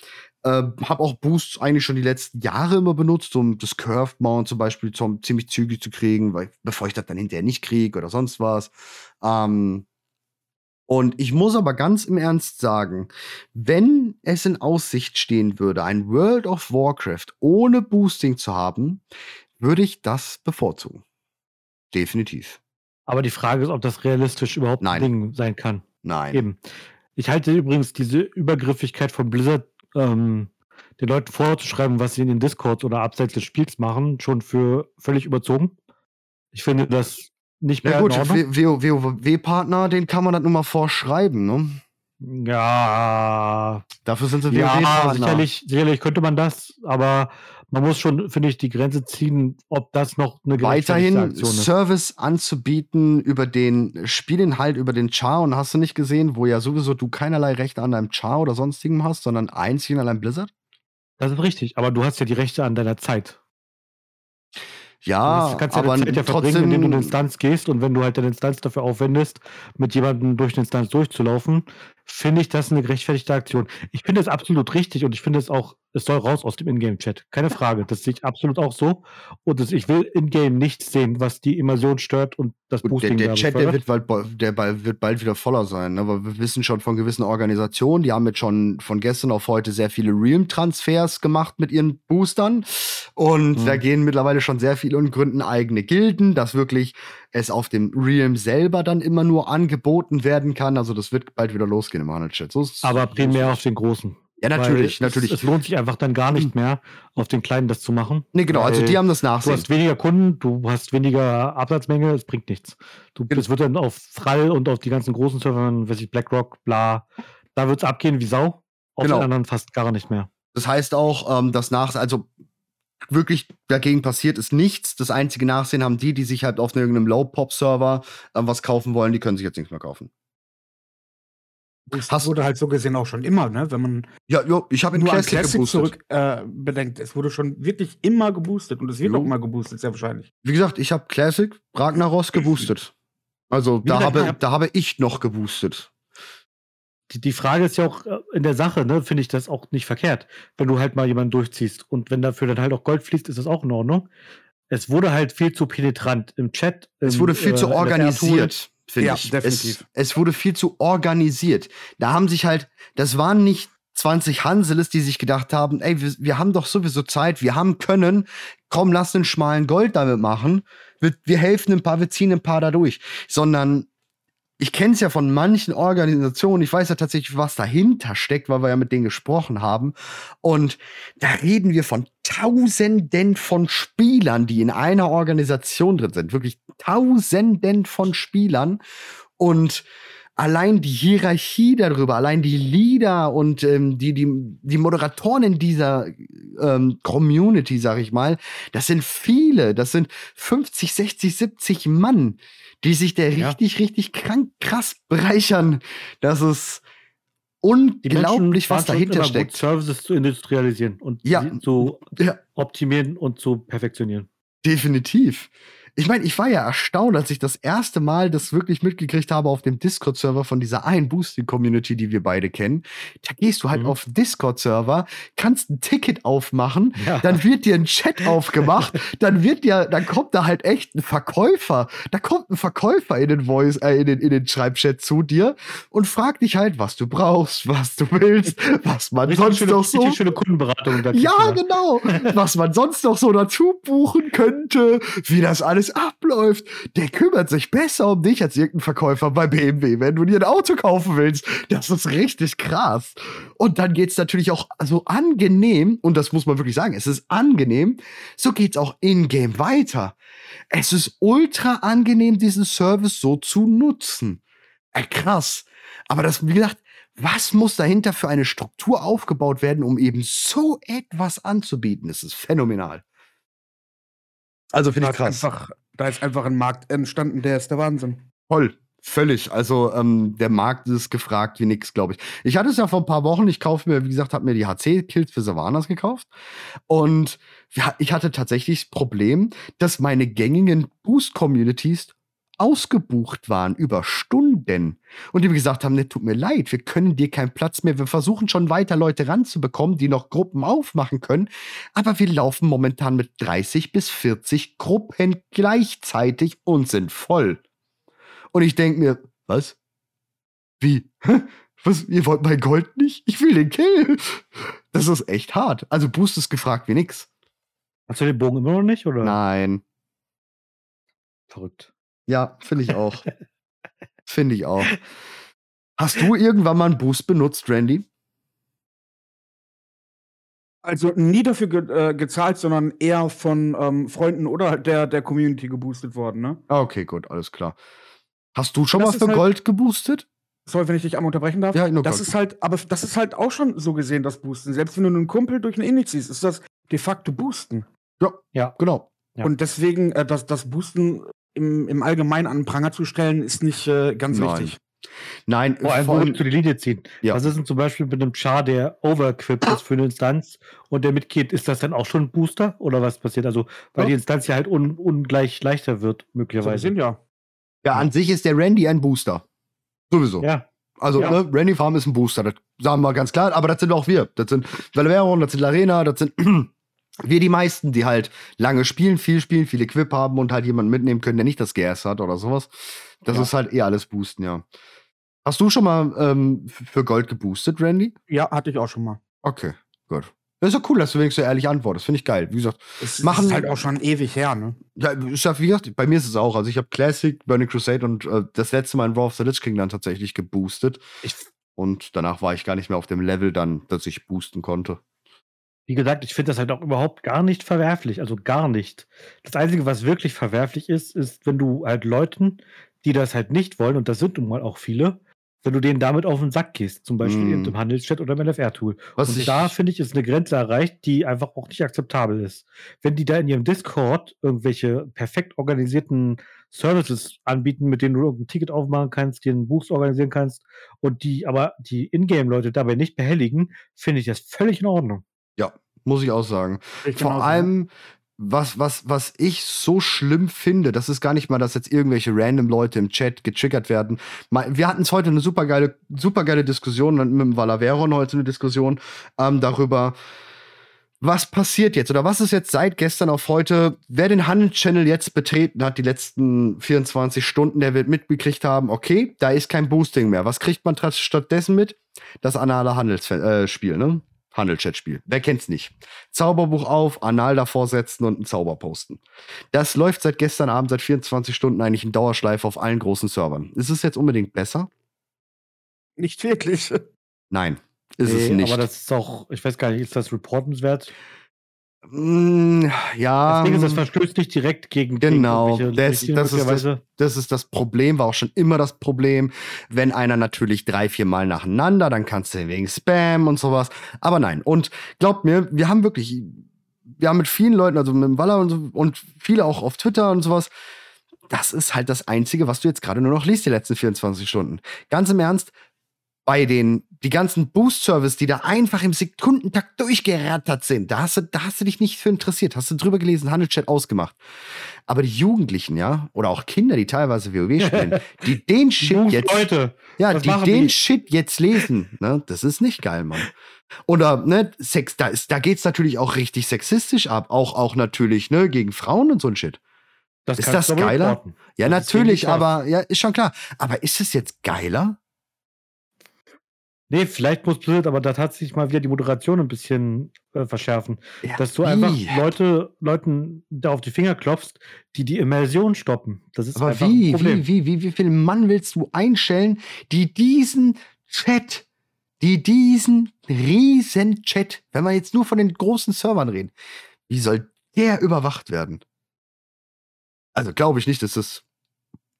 äh, habe auch Boosts eigentlich schon die letzten Jahre immer benutzt, um das Curved Mount zum Beispiel zum, ziemlich zügig zu kriegen, weil, bevor ich das dann hinterher nicht kriege oder sonst was. Ähm, und ich muss aber ganz im Ernst sagen, wenn es in Aussicht stehen würde, ein World of Warcraft ohne Boosting zu haben, würde ich das bevorzugen. Definitiv. Aber die Frage ist, ob das realistisch überhaupt Nein. ein Ding sein kann. Nein. Eben. Ich halte übrigens diese Übergriffigkeit von Blizzard ähm, den Leuten vorzuschreiben, was sie in den Discords oder abseits des Spiels machen, schon für völlig überzogen. Ich finde das nicht mehr. Ja gut, WoW-Partner, den kann man das nur mal vorschreiben, ne? Ja. Dafür sind sie WoW-Partner. Ja, sicherlich, sicherlich könnte man das, aber man muss schon, finde ich, die Grenze ziehen, ob das noch eine Weiterhin ist. Service anzubieten über den Spielinhalt, über den Char und hast du nicht gesehen, wo ja sowieso du keinerlei Rechte an deinem Char oder sonstigem hast, sondern einzig an deinem Blizzard? Das ist richtig, aber du hast ja die Rechte an deiner Zeit. Ja, kannst ja aber Zeit ja trotzdem, indem du in Instanz gehst und wenn du halt deine Instanz dafür aufwendest, mit jemandem durch eine Instanz durchzulaufen, finde ich das eine gerechtfertigte Aktion. Ich finde es absolut richtig und ich finde es auch es soll raus aus dem Ingame-Chat. Keine Frage. Das sehe ich absolut auch so. Und das, ich will in-game nichts sehen, was die Immersion stört und das Gut, Boosting. Der, der Chat, der wird, bald, der wird bald wieder voller sein. Ne? Aber wir wissen schon von gewissen Organisationen, die haben jetzt schon von gestern auf heute sehr viele Realm-Transfers gemacht mit ihren Boostern. Und mhm. da gehen mittlerweile schon sehr viele und gründen eigene Gilden, dass wirklich es auf dem Realm selber dann immer nur angeboten werden kann. Also das wird bald wieder losgehen im Handel-Chat. So Aber primär auf den großen. Ja, natürlich, natürlich. Es, es, lohnt sich einfach dann gar nicht mehr, auf den Kleinen das zu machen. Nee, genau, also die haben das Nachsehen. Du hast weniger Kunden, du hast weniger Absatzmenge, es bringt nichts. Du, genau. Das wird dann auf Frall und auf die ganzen großen Servern, weiß ich, BlackRock, bla, da wird es abgehen wie Sau. Auf genau. den anderen fast gar nicht mehr. Das heißt auch, ähm, das Nach, also wirklich dagegen passiert ist nichts. Das einzige Nachsehen haben die, die sich halt auf irgendeinem Low-Pop-Server äh, was kaufen wollen, die können sich jetzt nichts mehr kaufen. Das Hast wurde halt so gesehen auch schon immer, ne? Wenn man ja, ja ich habe nur Classic, Classic zurück äh, bedenkt, es wurde schon wirklich immer geboostet und es wird jo. auch immer geboostet, sehr wahrscheinlich. Wie gesagt, ich habe Classic Ragnaros geboostet. Also da habe, da habe ich noch geboostet. Die, die Frage ist ja auch äh, in der Sache, ne, finde ich das auch nicht verkehrt, wenn du halt mal jemanden durchziehst und wenn dafür dann halt auch Gold fließt, ist das auch in Ordnung. Es wurde halt viel zu penetrant im Chat. Im, es wurde viel äh, zu organisiert finde ja, ich. Definitiv. Es, es wurde viel zu organisiert. Da haben sich halt, das waren nicht 20 Hanseles, die sich gedacht haben, ey, wir, wir haben doch sowieso Zeit, wir haben können, komm, lass einen schmalen Gold damit machen. Wir, wir helfen ein paar, wir ziehen ein paar da durch. Sondern ich kenne es ja von manchen Organisationen, ich weiß ja tatsächlich, was dahinter steckt, weil wir ja mit denen gesprochen haben. Und da reden wir von Tausenden von Spielern, die in einer Organisation drin sind. Wirklich Tausenden von Spielern. Und allein die Hierarchie darüber, allein die Leader und ähm, die, die, die Moderatoren in dieser ähm, Community, sag ich mal, das sind viele, das sind 50, 60, 70 Mann die sich da ja. richtig, richtig krank krass bereichern. Das ist unglaublich, was dahinter steckt. Services zu industrialisieren und ja. zu ja. optimieren und zu perfektionieren. Definitiv. Ich meine, ich war ja erstaunt, als ich das erste Mal das wirklich mitgekriegt habe auf dem Discord-Server von dieser einen Boosting-Community, die wir beide kennen. Da gehst du halt mhm. auf Discord-Server, kannst ein Ticket aufmachen, ja. dann wird dir ein Chat aufgemacht, dann wird dir, dann kommt da halt echt ein Verkäufer. Da kommt ein Verkäufer in den Voice, äh, in den, in den Schreibchat zu dir und fragt dich halt, was du brauchst, was du willst, was man richtig sonst schöne, noch so. schöne Kundenberatung da Ja, genau. was man sonst noch so dazu buchen könnte, wie das alles alles abläuft, der kümmert sich besser um dich als irgendein Verkäufer bei BMW, wenn du dir ein Auto kaufen willst. Das ist richtig krass. Und dann geht's natürlich auch so angenehm, und das muss man wirklich sagen, es ist angenehm, so geht's auch in-game weiter. Es ist ultra angenehm, diesen Service so zu nutzen. Äh, krass. Aber das, wie gesagt, was muss dahinter für eine Struktur aufgebaut werden, um eben so etwas anzubieten? Das ist phänomenal. Also finde ich krass. Einfach, da ist einfach ein Markt entstanden, der ist der Wahnsinn. Voll. Völlig. Also ähm, der Markt ist gefragt wie nix, glaube ich. Ich hatte es ja vor ein paar Wochen. Ich kaufe mir, wie gesagt, habe mir die HC-Kills für Savanas gekauft. Und ja, ich hatte tatsächlich das Problem, dass meine gängigen Boost-Communities ausgebucht waren über Stunden und die mir gesagt haben, ne, tut mir leid, wir können dir keinen Platz mehr. Wir versuchen schon weiter Leute ranzubekommen, die noch Gruppen aufmachen können, aber wir laufen momentan mit 30 bis 40 Gruppen gleichzeitig und sind voll. Und ich denke mir, was? Wie? Was? Ihr wollt mein Gold nicht? Ich will den Kill. Das ist echt hart. Also Boost ist gefragt wie nix. Hast du den Bogen immer noch nicht, oder? Nein. Verrückt. Ja, finde ich auch. finde ich auch. Hast du irgendwann mal einen Boost benutzt, Randy? Also nie dafür ge äh, gezahlt, sondern eher von ähm, Freunden oder der, der Community geboostet worden, ne? Ah, okay, gut, alles klar. Hast du schon das mal für halt, Gold geboostet? Sorry, wenn ich dich einmal unterbrechen darf. Ja, nur das Gold. ist halt, aber das ist halt auch schon so gesehen, das Boosten. Selbst wenn du einen Kumpel durch einen Indie ziehst, ist das de facto Boosten. Ja, ja, genau. Ja. Und deswegen, äh, das, das Boosten im, im Allgemeinen an den Pranger zu stellen, ist nicht äh, ganz Nein. richtig. Nein, vor allem, allem zu die Linie ziehen. Ja. Was ist denn zum Beispiel mit einem Char, der overequipped ist für eine Instanz und der mitgeht, ist das dann auch schon ein Booster oder was passiert? Also, weil ja. die Instanz ja halt un, ungleich leichter wird, möglicherweise. Sind ja. Ja, an sich ist der Randy ein Booster. Sowieso. Ja. Also, ja. Ne, Randy Farm ist ein Booster, das sagen wir ganz klar, aber das sind auch wir. Das sind Valveron, das sind Larena, das sind wir die meisten, die halt lange spielen, viel spielen, viel Equip haben und halt jemanden mitnehmen können, der nicht das GS hat oder sowas. Das ja. ist halt eh alles boosten, ja. Hast du schon mal ähm, für Gold geboostet, Randy? Ja, hatte ich auch schon mal. Okay, gut. Das ist ja cool, dass du wenigstens so ehrlich antwortest. Finde ich geil. Wie gesagt, es machen, ist halt auch schon ewig her, ne? Ja, ist ja, wie gesagt, bei mir ist es auch. Also ich habe Classic, Burning Crusade und äh, das letzte Mal in Raw of the Lich King dann tatsächlich geboostet. Ich Und danach war ich gar nicht mehr auf dem Level dann, dass ich boosten konnte. Wie gesagt, ich finde das halt auch überhaupt gar nicht verwerflich, also gar nicht. Das Einzige, was wirklich verwerflich ist, ist, wenn du halt Leuten, die das halt nicht wollen, und das sind nun mal auch viele, wenn du denen damit auf den Sack gehst, zum Beispiel mm. im Handelschat oder im LFR-Tool. Und da finde ich, ist eine Grenze erreicht, die einfach auch nicht akzeptabel ist. Wenn die da in ihrem Discord irgendwelche perfekt organisierten Services anbieten, mit denen du irgendein Ticket aufmachen kannst, dir einen Boost organisieren kannst und die aber die Ingame-Leute dabei nicht behelligen, finde ich das völlig in Ordnung. Muss ich auch sagen. Ich Vor allem, was, was, was ich so schlimm finde, das ist gar nicht mal, dass jetzt irgendwelche random Leute im Chat getriggert werden. Wir hatten es heute eine super geile, super geile Diskussion mit dem Valaveron heute eine Diskussion ähm, darüber, was passiert jetzt oder was ist jetzt seit gestern auf heute, wer den Handelschannel jetzt betreten hat, die letzten 24 Stunden, der wird mitgekriegt haben, okay, da ist kein Boosting mehr. Was kriegt man stattdessen mit? Das anale Handelsspiel, äh, ne? Handelchat-Spiel. Wer kennt's nicht? Zauberbuch auf, Anal davor setzen und einen Zauber posten. Das läuft seit gestern Abend, seit 24 Stunden eigentlich in Dauerschleife auf allen großen Servern. Ist es jetzt unbedingt besser? Nicht wirklich. Nein, ist nee, es nicht. Aber das ist auch, ich weiß gar nicht, ist das reportenswert? Mm, ja. Deswegen ist das verstößt nicht direkt gegen Genau, das, das, ist das, das, ist das Problem, war auch schon immer das Problem. Wenn einer natürlich drei, vier Mal nacheinander, dann kannst du wegen Spam und sowas. Aber nein, und glaubt mir, wir haben wirklich, wir haben mit vielen Leuten, also mit dem Waller und, so, und viele auch auf Twitter und sowas, das ist halt das Einzige, was du jetzt gerade nur noch liest, die letzten 24 Stunden. Ganz im Ernst, bei den die ganzen Boost-Service, die da einfach im Sekundentakt durchgerattert sind, da hast, du, da hast du dich nicht für interessiert, hast du drüber gelesen, Handelchat ausgemacht. Aber die Jugendlichen, ja, oder auch Kinder, die teilweise WoW spielen, die den Shit jetzt, Leute, ja, die den die? Shit jetzt lesen, ne, das ist nicht geil, Mann. Oder, ne, Sex, da, ist, da geht's natürlich auch richtig sexistisch ab, auch, auch natürlich, ne, gegen Frauen und so ein Shit. Das ist das geiler? Ja, das natürlich, aber, ja, ist schon klar. Aber ist es jetzt geiler? Nee, vielleicht muss Blizzard aber da tatsächlich mal wieder die Moderation ein bisschen äh, verschärfen. Ja, dass du wie? einfach Leute, Leuten da auf die Finger klopfst, die die Immersion stoppen. Das ist aber einfach wie, ein Problem. Wie, wie, wie, wie viele Mann willst du einstellen, die diesen Chat, die diesen riesen Chat, wenn wir jetzt nur von den großen Servern reden, wie soll der überwacht werden? Also glaube ich nicht, dass das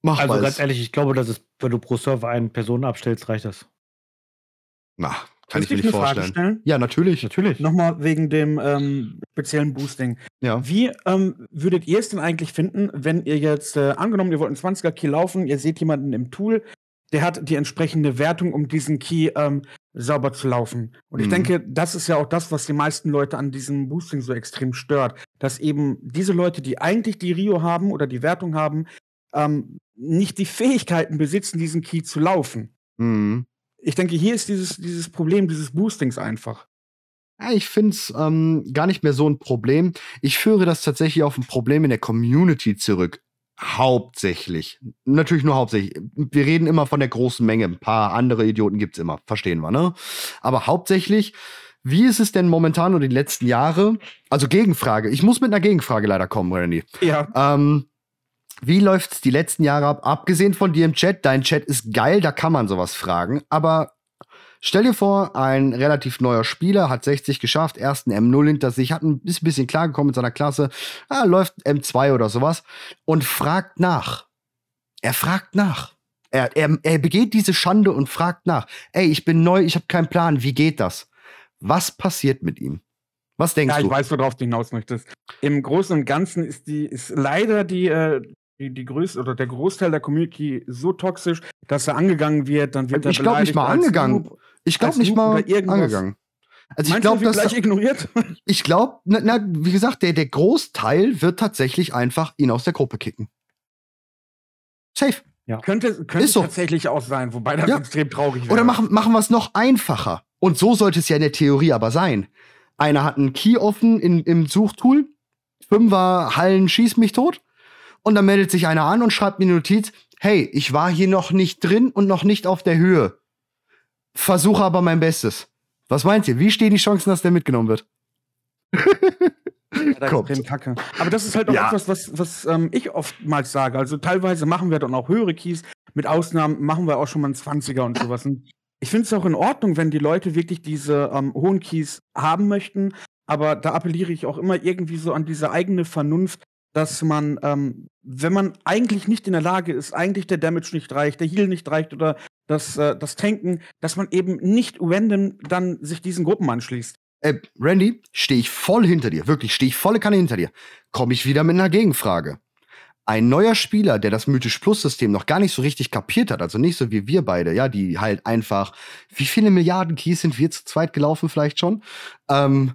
machbar ist. Also ganz ist. ehrlich, ich glaube, dass es, wenn du pro Server eine Person abstellst, reicht das. Na, kann ich mir nicht vorstellen. Ja, natürlich. Natürlich. Nochmal wegen dem ähm, speziellen Boosting. Ja. Wie ähm, würdet ihr es denn eigentlich finden, wenn ihr jetzt, äh, angenommen, ihr wollt einen 20er Key laufen, ihr seht jemanden im Tool, der hat die entsprechende Wertung, um diesen Key ähm, sauber zu laufen. Und ich mhm. denke, das ist ja auch das, was die meisten Leute an diesem Boosting so extrem stört. Dass eben diese Leute, die eigentlich die Rio haben oder die Wertung haben, ähm, nicht die Fähigkeiten besitzen, diesen Key zu laufen. Mhm ich denke, hier ist dieses, dieses Problem dieses Boostings einfach. Ja, ich finde es ähm, gar nicht mehr so ein Problem. Ich führe das tatsächlich auf ein Problem in der Community zurück. Hauptsächlich. Natürlich nur hauptsächlich. Wir reden immer von der großen Menge. Ein paar andere Idioten gibt es immer. Verstehen wir, ne? Aber hauptsächlich, wie ist es denn momentan oder die letzten Jahre? Also Gegenfrage. Ich muss mit einer Gegenfrage leider kommen, Randy. Ja. Ähm, wie läuft's die letzten Jahre ab? Abgesehen von dir im Chat, dein Chat ist geil, da kann man sowas fragen. Aber stell dir vor, ein relativ neuer Spieler hat 60 geschafft, ersten M0 hinter sich, hat ein bisschen klargekommen mit seiner Klasse, ah, läuft M2 oder sowas und fragt nach. Er fragt nach. Er, er, er begeht diese Schande und fragt nach. Ey, ich bin neu, ich habe keinen Plan, wie geht das? Was passiert mit ihm? Was denkst ja, du? Ja, ich weiß, worauf du hinaus möchtest. Im Großen und Ganzen ist die ist leider die äh, die, die größte oder der Großteil der Community so toxisch, dass er angegangen wird, dann wird er Ich glaube nicht mal angegangen. Noob, ich glaube nicht mal angegangen. Also ich glaube, dass gleich ignoriert. Ich glaube, na, na, wie gesagt, der, der Großteil wird tatsächlich einfach ihn aus der Gruppe kicken. Safe. Ja. Könnte, könnte so. tatsächlich auch sein, wobei das ja. extrem traurig wäre. Oder machen, machen wir es noch einfacher. Und so sollte es ja in der Theorie aber sein. Einer hat einen Key offen in, im Suchtool. Fünfer Hallen schieß mich tot. Und dann meldet sich einer an und schreibt mir eine Notiz, hey, ich war hier noch nicht drin und noch nicht auf der Höhe. Versuche aber mein Bestes. Was meint ihr? Wie stehen die Chancen, dass der mitgenommen wird? Ja, das Kacke. Aber das ist halt auch ja. etwas, was, was ähm, ich oftmals sage. Also teilweise machen wir dann auch höhere Keys. Mit Ausnahmen machen wir auch schon mal einen 20er und sowas. Und ich finde es auch in Ordnung, wenn die Leute wirklich diese ähm, hohen Keys haben möchten. Aber da appelliere ich auch immer irgendwie so an diese eigene Vernunft, dass man, ähm, wenn man eigentlich nicht in der Lage ist, eigentlich der Damage nicht reicht, der Heal nicht reicht oder das, äh, das Tanken, dass man eben nicht random dann sich diesen Gruppen anschließt. Äh, Randy, stehe ich voll hinter dir. Wirklich, stehe ich volle Kanne hinter dir. Komme ich wieder mit einer Gegenfrage. Ein neuer Spieler, der das Mythisch Plus System noch gar nicht so richtig kapiert hat, also nicht so wie wir beide, ja, die halt einfach, wie viele Milliarden Keys sind wir zu zweit gelaufen vielleicht schon, ähm,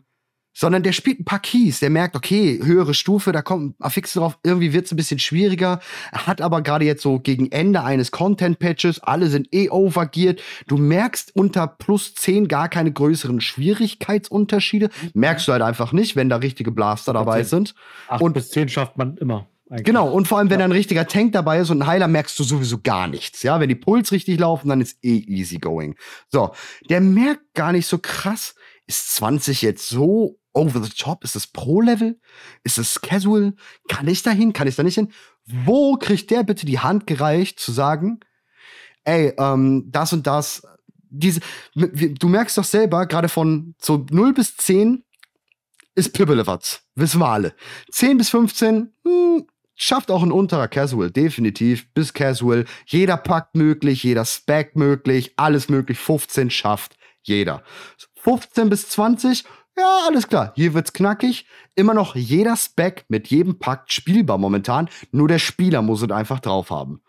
sondern der spielt ein paar Keys, der merkt, okay, höhere Stufe, da kommt Affix drauf, irgendwie wird es ein bisschen schwieriger, hat aber gerade jetzt so gegen Ende eines Content-Patches, alle sind eh overgeared, du merkst unter plus 10 gar keine größeren Schwierigkeitsunterschiede, merkst du halt einfach nicht, wenn da richtige Blaster dabei sind. 8 und bis 10 schafft man immer. Eigentlich. Genau, und vor allem, wenn ja. ein richtiger Tank dabei ist und ein Heiler, merkst du sowieso gar nichts. Ja, wenn die Puls richtig laufen, dann ist eh easy going. So, der merkt gar nicht so krass, ist 20 jetzt so over the top? Ist es Pro-Level? Ist es Casual? Kann ich da hin? Kann ich da nicht hin? Wo kriegt der bitte die Hand gereicht, zu sagen, ey, ähm, das und das, diese, du merkst doch selber, gerade von so 0 bis 10 ist Pibbelewatz. Wissen wir alle. 10 bis 15, hm, schafft auch ein unterer Casual, definitiv, bis Casual. Jeder Pakt möglich, jeder Spec möglich, alles möglich. 15 schafft jeder. 15 bis 20, ja, alles klar. Hier wird's knackig. Immer noch jeder Spec mit jedem Pakt spielbar momentan. Nur der Spieler muss es einfach drauf haben.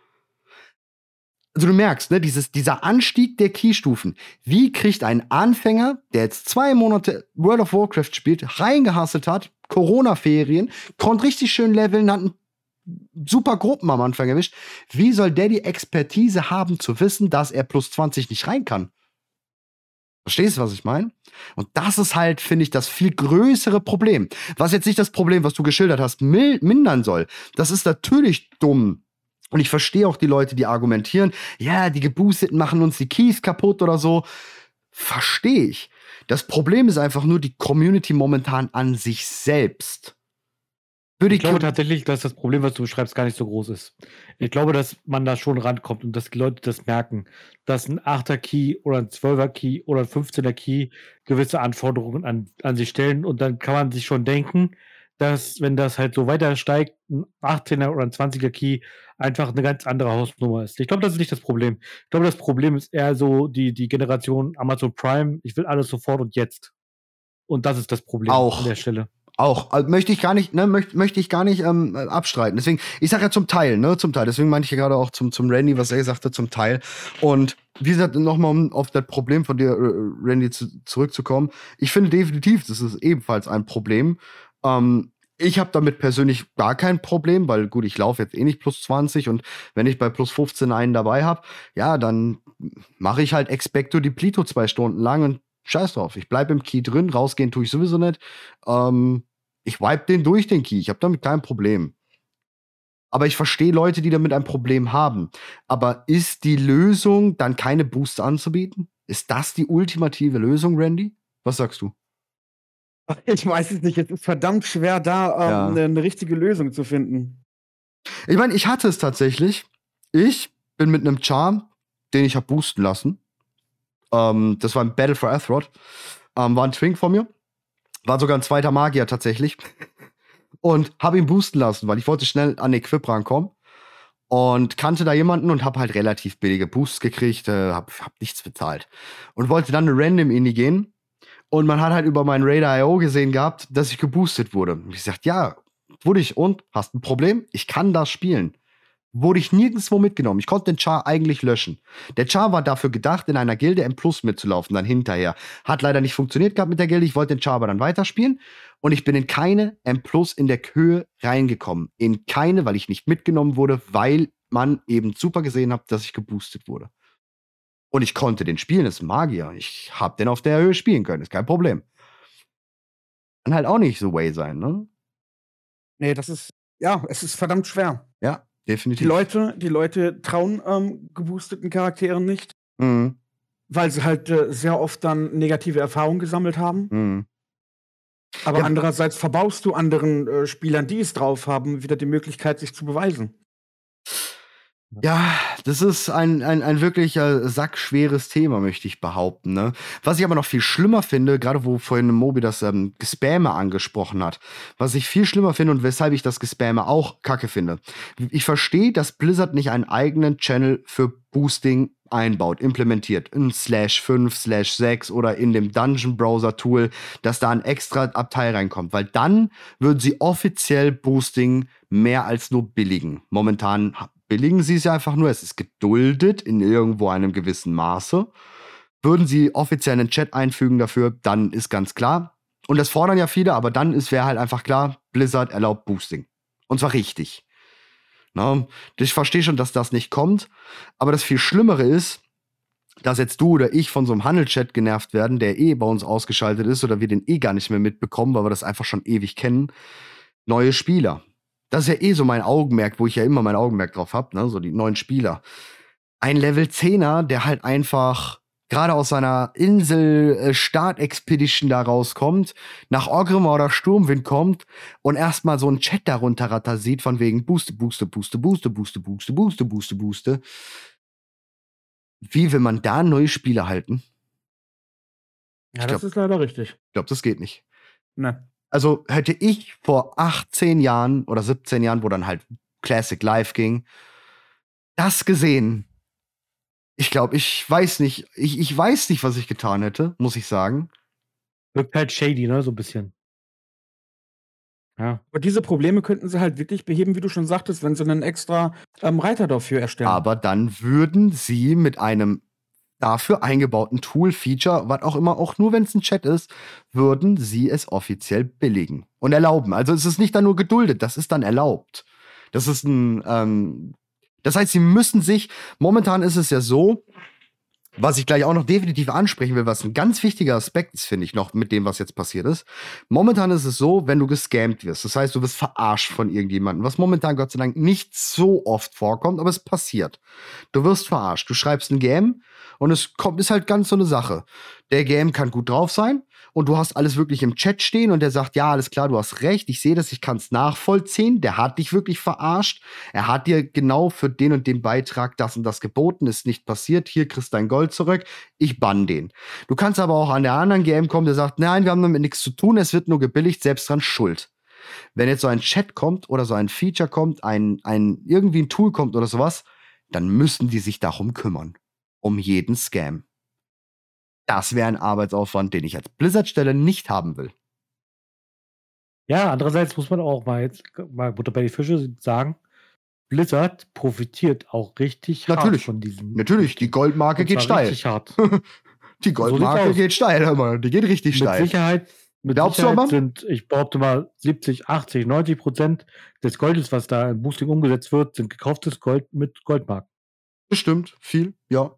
Also du merkst, ne, dieses, dieser Anstieg der Keystufen. Wie kriegt ein Anfänger, der jetzt zwei Monate World of Warcraft spielt, reingehasselt hat, Corona-Ferien, konnte richtig schön leveln, hat ein super Gruppen am Anfang erwischt. Wie soll der die Expertise haben, zu wissen, dass er plus 20 nicht rein kann? Verstehst du, was ich meine? Und das ist halt, finde ich, das viel größere Problem. Was jetzt nicht das Problem, was du geschildert hast, mindern soll. Das ist natürlich dumm. Und ich verstehe auch die Leute, die argumentieren, ja, die Geboosteten machen uns die Keys kaputt oder so. Verstehe ich. Das Problem ist einfach nur die Community momentan an sich selbst. Würde ich glaube tatsächlich, dass das Problem, was du beschreibst, gar nicht so groß ist. Ich glaube, dass man da schon rankommt und dass die Leute das merken, dass ein 8er Key oder ein 12er Key oder ein 15er Key gewisse Anforderungen an, an sich stellen und dann kann man sich schon denken, dass, wenn das halt so weiter steigt, ein 18er oder ein 20er Key einfach eine ganz andere Hausnummer ist. Ich glaube, das ist nicht das Problem. Ich glaube, das Problem ist eher so die, die Generation Amazon Prime. Ich will alles sofort und jetzt. Und das ist das Problem Auch. an der Stelle. Auch, also möchte ich gar nicht, ne, möchte, möchte ich gar nicht ähm, abstreiten. Deswegen, ich sage ja zum Teil, ne, zum Teil. Deswegen meinte ich ja gerade auch zum, zum Randy, was er sagte, zum Teil. Und wie gesagt, nochmal, um auf das Problem von dir, äh, Randy, zu, zurückzukommen. Ich finde definitiv, das ist ebenfalls ein Problem. Ähm, ich habe damit persönlich gar kein Problem, weil gut, ich laufe jetzt eh nicht plus 20 und wenn ich bei plus 15 einen dabei habe, ja, dann mache ich halt Expecto Deplito zwei Stunden lang und scheiß drauf. Ich bleibe im Key drin, rausgehen tue ich sowieso nicht. Ähm, ich wipe den durch, den Key. Ich habe damit kein Problem. Aber ich verstehe Leute, die damit ein Problem haben. Aber ist die Lösung, dann keine Booster anzubieten? Ist das die ultimative Lösung, Randy? Was sagst du? Ich weiß es nicht. Es ist verdammt schwer, da ähm, ja. eine, eine richtige Lösung zu finden. Ich meine, ich hatte es tatsächlich. Ich bin mit einem Charm, den ich habe boosten lassen. Ähm, das war ein Battle for Athroth. Ähm, war ein Twink von mir. War sogar ein zweiter Magier tatsächlich. Und habe ihn boosten lassen, weil ich wollte schnell an Equip rankommen. Und kannte da jemanden und habe halt relativ billige Boosts gekriegt, äh, hab, hab nichts bezahlt. Und wollte dann eine Random Indie gehen. Und man hat halt über meinen Radar.io gesehen gehabt, dass ich geboostet wurde. Und ich gesagt, ja, wurde ich und? Hast ein Problem? Ich kann das spielen wurde ich nirgendwo mitgenommen. Ich konnte den Char eigentlich löschen. Der Char war dafür gedacht, in einer Gilde M Plus mitzulaufen, dann hinterher. Hat leider nicht funktioniert gehabt mit der Gilde. Ich wollte den Char aber dann weiterspielen. Und ich bin in keine M Plus in der Höhe reingekommen. In keine, weil ich nicht mitgenommen wurde, weil man eben super gesehen hat, dass ich geboostet wurde. Und ich konnte den spielen, das ist ein Magier. Ich hab den auf der Höhe spielen können, ist kein Problem. Kann halt auch nicht so way sein, ne? Nee, das ist, ja, es ist verdammt schwer. Ja, definitiv. Die Leute, die Leute trauen ähm, geboosteten Charakteren nicht, mhm. weil sie halt äh, sehr oft dann negative Erfahrungen gesammelt haben. Mhm. Aber ja. andererseits verbaust du anderen äh, Spielern, die es drauf haben, wieder die Möglichkeit, sich zu beweisen. Ja, das ist ein, ein, ein wirklich äh, sackschweres Thema, möchte ich behaupten. Ne? Was ich aber noch viel schlimmer finde, gerade wo vorhin Mobi das ähm, Gespamme angesprochen hat, was ich viel schlimmer finde und weshalb ich das Gespamme auch kacke finde. Ich verstehe, dass Blizzard nicht einen eigenen Channel für Boosting einbaut, implementiert, in Slash 5, Slash 6 oder in dem Dungeon Browser Tool, dass da ein extra Abteil reinkommt, weil dann würden sie offiziell Boosting mehr als nur billigen. Momentan billigen sie es ja einfach nur, es ist geduldet in irgendwo einem gewissen Maße. Würden sie offiziell einen Chat einfügen dafür, dann ist ganz klar. Und das fordern ja viele, aber dann ist wäre halt einfach klar, Blizzard erlaubt Boosting. Und zwar richtig. Na, ich verstehe schon, dass das nicht kommt, aber das viel Schlimmere ist, dass jetzt du oder ich von so einem Handelchat genervt werden, der eh bei uns ausgeschaltet ist oder wir den eh gar nicht mehr mitbekommen, weil wir das einfach schon ewig kennen. Neue Spieler. Das ist ja eh so mein Augenmerk, wo ich ja immer mein Augenmerk drauf habe, ne? so die neuen Spieler. Ein Level 10er, der halt einfach gerade aus seiner Insel äh, da rauskommt, nach Orgrimmar oder Sturmwind kommt und erstmal so einen Chat darunter ratter sieht von wegen Booste, Booste, Booste, Booste, Booste, Booste, Booste, Booste, Booste. Wie will man da neue Spiele halten? Ja, das ist leider richtig. Ich glaube, das geht nicht. Ne. Also hätte ich vor 18 Jahren oder 17 Jahren, wo dann halt Classic Live ging, das gesehen. Ich glaube, ich weiß nicht, ich, ich weiß nicht, was ich getan hätte, muss ich sagen. Wirkt halt shady, ne, so ein bisschen. Ja. Aber diese Probleme könnten sie halt wirklich beheben, wie du schon sagtest, wenn sie einen extra ähm, Reiter dafür erstellen. Aber dann würden sie mit einem dafür eingebauten Tool-Feature, was auch immer, auch nur wenn es ein Chat ist, würden sie es offiziell billigen und erlauben. Also es ist nicht dann nur geduldet, das ist dann erlaubt. Das ist ein, ähm, das heißt, sie müssen sich, momentan ist es ja so, was ich gleich auch noch definitiv ansprechen will, was ein ganz wichtiger Aspekt ist, finde ich noch mit dem, was jetzt passiert ist. Momentan ist es so, wenn du gescammt wirst, das heißt, du wirst verarscht von irgendjemandem, was momentan Gott sei Dank nicht so oft vorkommt, aber es passiert. Du wirst verarscht. Du schreibst ein Game und es kommt, ist halt ganz so eine Sache. Der Game kann gut drauf sein und du hast alles wirklich im Chat stehen und der sagt, ja, alles klar, du hast recht, ich sehe das, ich kann es nachvollziehen. Der hat dich wirklich verarscht. Er hat dir genau für den und den Beitrag das und das geboten, ist nicht passiert. Hier kriegst dein Gold zurück. Ich bann den. Du kannst aber auch an der anderen GM kommen, der sagt, nein, wir haben damit nichts zu tun, es wird nur gebilligt, selbst dran schuld. Wenn jetzt so ein Chat kommt oder so ein Feature kommt, ein, ein irgendwie ein Tool kommt oder sowas, dann müssen die sich darum kümmern. Um jeden Scam. Das wäre ein Arbeitsaufwand, den ich als Blizzard-Stelle nicht haben will. Ja, andererseits muss man auch mal jetzt mal Butter bei die Fische sagen, Blizzard profitiert auch richtig natürlich, hart von diesem. Natürlich, die Goldmarke geht steil. Richtig hart. die Goldmarke so geht steil, hör die geht richtig mit steil. Sicherheit, mit Glaubst Sicherheit du, sind, ich behaupte mal, 70, 80, 90 Prozent des Goldes, was da im Boosting umgesetzt wird, sind gekauftes Gold mit Goldmarken. Bestimmt, viel, ja.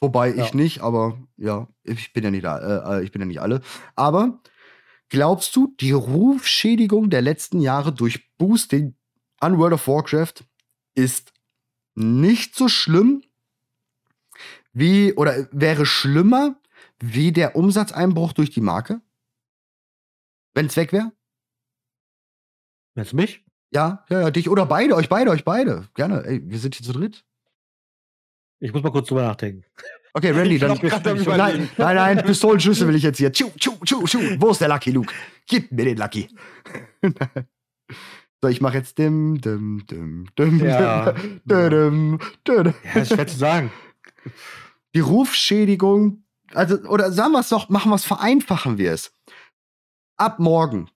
Wobei ja. ich nicht, aber ja, ich bin ja nicht, äh, ich bin ja nicht alle. Aber glaubst du, die Rufschädigung der letzten Jahre durch Boosting an World of Warcraft ist nicht so schlimm wie oder wäre schlimmer wie der Umsatzeinbruch durch die Marke? Wenn es weg wäre? Du mich? Ja, ja, ja, dich oder beide, euch beide, euch beide. Gerne. Ey, wir sind hier zu dritt. Ich muss mal kurz drüber nachdenken. Okay, Randy, dann. Nein, nein, nein, Pistolenschüsse will ich jetzt hier. Tschu, tschu, tschu, tschu. Wo ist der Lucky Luke? Gib mir den Lucky. so, ich mache jetzt dim, dim, dim, dim, ja. dim, dim, dim. Ja, ist schwer zu sagen. Die Rufschädigung, also, oder sagen wir es doch, machen wir es, vereinfachen wir es. Ab morgen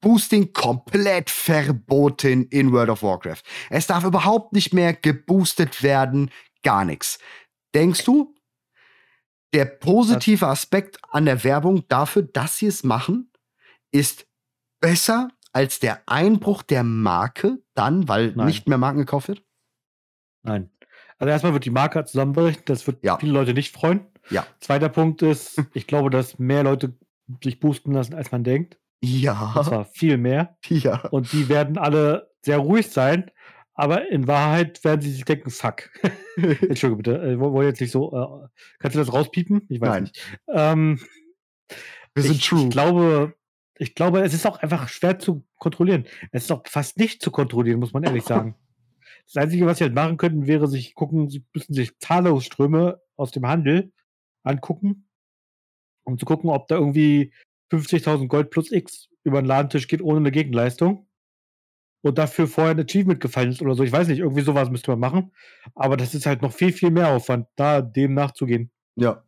Boosting komplett verboten in World of Warcraft. Es darf überhaupt nicht mehr geboostet werden, gar nichts. Denkst du, der positive Aspekt an der Werbung dafür, dass sie es machen, ist besser als der Einbruch der Marke dann, weil Nein. nicht mehr Marken gekauft wird? Nein. Also erstmal wird die Marke zusammenbrechen, das wird ja. viele Leute nicht freuen. Ja. Zweiter Punkt ist, ich glaube, dass mehr Leute sich boosten lassen, als man denkt. Ja. Und zwar viel mehr. Ja. Und die werden alle sehr ruhig sein, aber in Wahrheit werden sie sich denken, fuck. Entschuldigung bitte, äh, wollen jetzt nicht so. Äh, kannst du das rauspiepen? Ich weiß Nein. nicht. Ähm, Wir sind ich, true. Ich glaube, ich glaube, es ist auch einfach schwer zu kontrollieren. Es ist auch fast nicht zu kontrollieren, muss man ehrlich sagen. Das Einzige, was sie halt machen könnten, wäre sich gucken, sie müssen sich Zahlungsströme aus dem Handel angucken, um zu gucken, ob da irgendwie 50.000 Gold plus X über den Ladentisch geht ohne eine Gegenleistung und dafür vorher ein Achievement gefallen ist oder so. Ich weiß nicht, irgendwie sowas müsste man machen. Aber das ist halt noch viel, viel mehr Aufwand, da dem nachzugehen. Ja.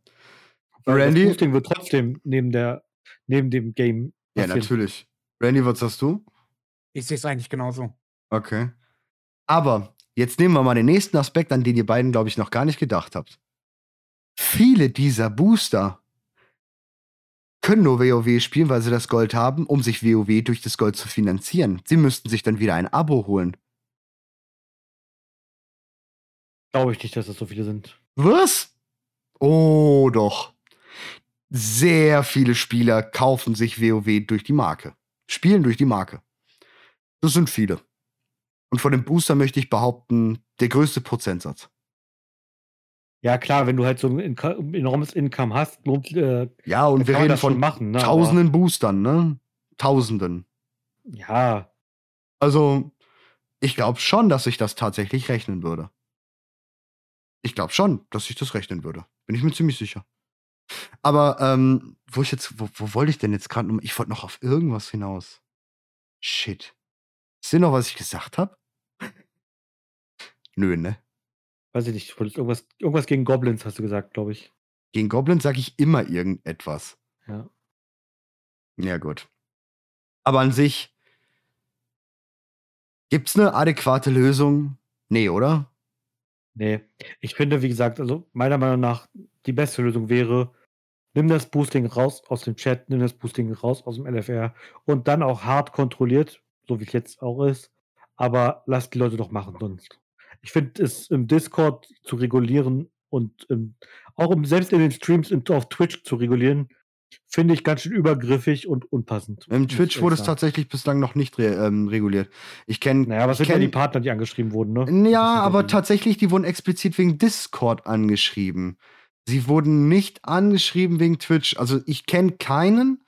Weil Randy? Das Boosting wird trotzdem neben, der, neben dem Game. Passieren. Ja, natürlich. Randy, was sagst du? Ich sehe es eigentlich genauso. Okay. Aber jetzt nehmen wir mal den nächsten Aspekt, an den ihr beiden, glaube ich, noch gar nicht gedacht habt. Viele dieser Booster können nur WoW spielen, weil sie das Gold haben, um sich WoW durch das Gold zu finanzieren. Sie müssten sich dann wieder ein Abo holen. Glaube ich nicht, dass das so viele sind. Was? Oh, doch. Sehr viele Spieler kaufen sich WoW durch die Marke. Spielen durch die Marke. Das sind viele. Und von dem Booster möchte ich behaupten, der größte Prozentsatz. Ja, klar, wenn du halt so ein enormes Income hast, lohnt, äh, Ja, und wir reden von machen, ne? tausenden Aber, Boostern, ne? Tausenden. Ja. Also, ich glaube schon, dass ich das tatsächlich rechnen würde. Ich glaube schon, dass ich das rechnen würde. Bin ich mir ziemlich sicher. Aber, ähm, wo ich jetzt, wo, wo wollte ich denn jetzt gerade? Ich wollte noch auf irgendwas hinaus. Shit. Ist dir noch, was ich gesagt habe? Nö, ne? Weiß ich nicht, irgendwas, irgendwas gegen Goblins hast du gesagt, glaube ich. Gegen Goblins sage ich immer irgendetwas. Ja. Ja, gut. Aber an sich gibt's eine adäquate Lösung? Nee, oder? Nee. Ich finde, wie gesagt, also meiner Meinung nach die beste Lösung wäre, nimm das Boosting raus aus dem Chat, nimm das Boosting raus aus dem LFR und dann auch hart kontrolliert, so wie es jetzt auch ist, aber lass die Leute doch machen sonst ich finde es im Discord zu regulieren und ähm, auch im, selbst in den Streams in, auf Twitch zu regulieren, finde ich ganz schön übergriffig und unpassend. Im Twitch wurde es tatsächlich bislang noch nicht re ähm, reguliert. Ich kenne. Naja, was sind kenn, ja die Partner, die angeschrieben wurden, ne? Ja, aber die. tatsächlich, die wurden explizit wegen Discord angeschrieben. Sie wurden nicht angeschrieben wegen Twitch. Also ich kenne keinen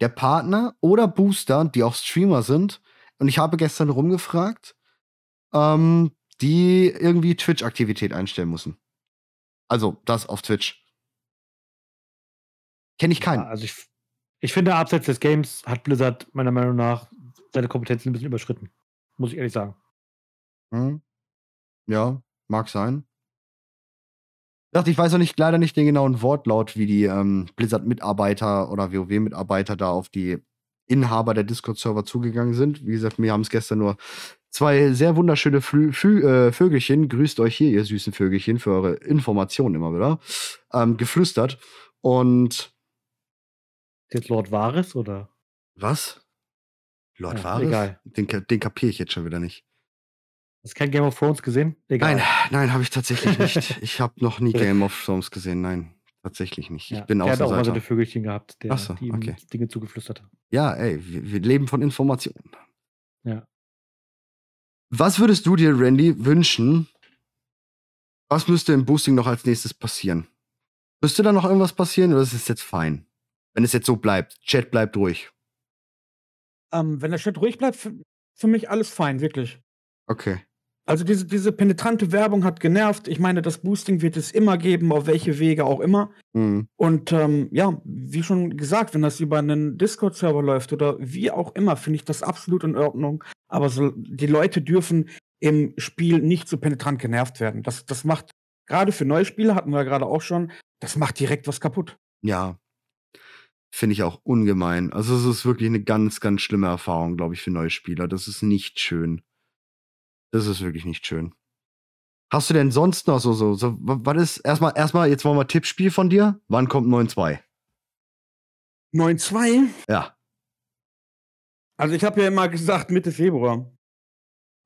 der Partner oder Booster, die auch Streamer sind. Und ich habe gestern rumgefragt. Ähm, die irgendwie Twitch-Aktivität einstellen müssen. Also das auf Twitch. Kenne ich keinen. Ja, also ich, ich finde, abseits des Games hat Blizzard meiner Meinung nach seine Kompetenzen ein bisschen überschritten. Muss ich ehrlich sagen. Hm. Ja, mag sein. Ich dachte, ich weiß auch nicht, leider nicht den genauen Wortlaut, wie die ähm, Blizzard-Mitarbeiter oder WoW-Mitarbeiter da auf die Inhaber der Discord-Server zugegangen sind. Wie gesagt, wir haben es gestern nur zwei sehr wunderschöne Flü Flü äh, Vögelchen, grüßt euch hier, ihr süßen Vögelchen, für eure Informationen immer wieder, ähm, geflüstert. Und. Jetzt Lord Varys oder? Was? Lord ja, Varys? Egal. Den, den kapiere ich jetzt schon wieder nicht. Hast du kein Game of Thrones gesehen? Egal. Nein, nein, habe ich tatsächlich nicht. ich habe noch nie Game of Thrones gesehen, nein. Tatsächlich nicht. Ich ja, bin der hat auch mal so eine Vögelchen gehabt, der so, die okay. Dinge zugeflüstert hat. Ja, ey, wir, wir leben von Informationen. Ja. Was würdest du dir, Randy, wünschen? Was müsste im Boosting noch als nächstes passieren? Müsste da noch irgendwas passieren oder ist es jetzt fein? Wenn es jetzt so bleibt, Chat bleibt ruhig. Ähm, wenn der Chat ruhig bleibt, für, für mich alles fein, wirklich. Okay. Also diese, diese penetrante Werbung hat genervt. Ich meine, das Boosting wird es immer geben, auf welche Wege auch immer. Mhm. Und ähm, ja, wie schon gesagt, wenn das über einen Discord-Server läuft oder wie auch immer, finde ich das absolut in Ordnung. Aber so, die Leute dürfen im Spiel nicht so penetrant genervt werden. Das, das macht, gerade für neue Spieler hatten wir ja gerade auch schon, das macht direkt was kaputt. Ja. Finde ich auch ungemein. Also es ist wirklich eine ganz, ganz schlimme Erfahrung, glaube ich, für neue Spieler. Das ist nicht schön. Das ist wirklich nicht schön. Hast du denn sonst noch so, so, so was ist, erstmal, erstmal, jetzt wollen wir Tippspiel von dir. Wann kommt 9-2? 9-2? Ja. Also ich habe ja immer gesagt Mitte Februar.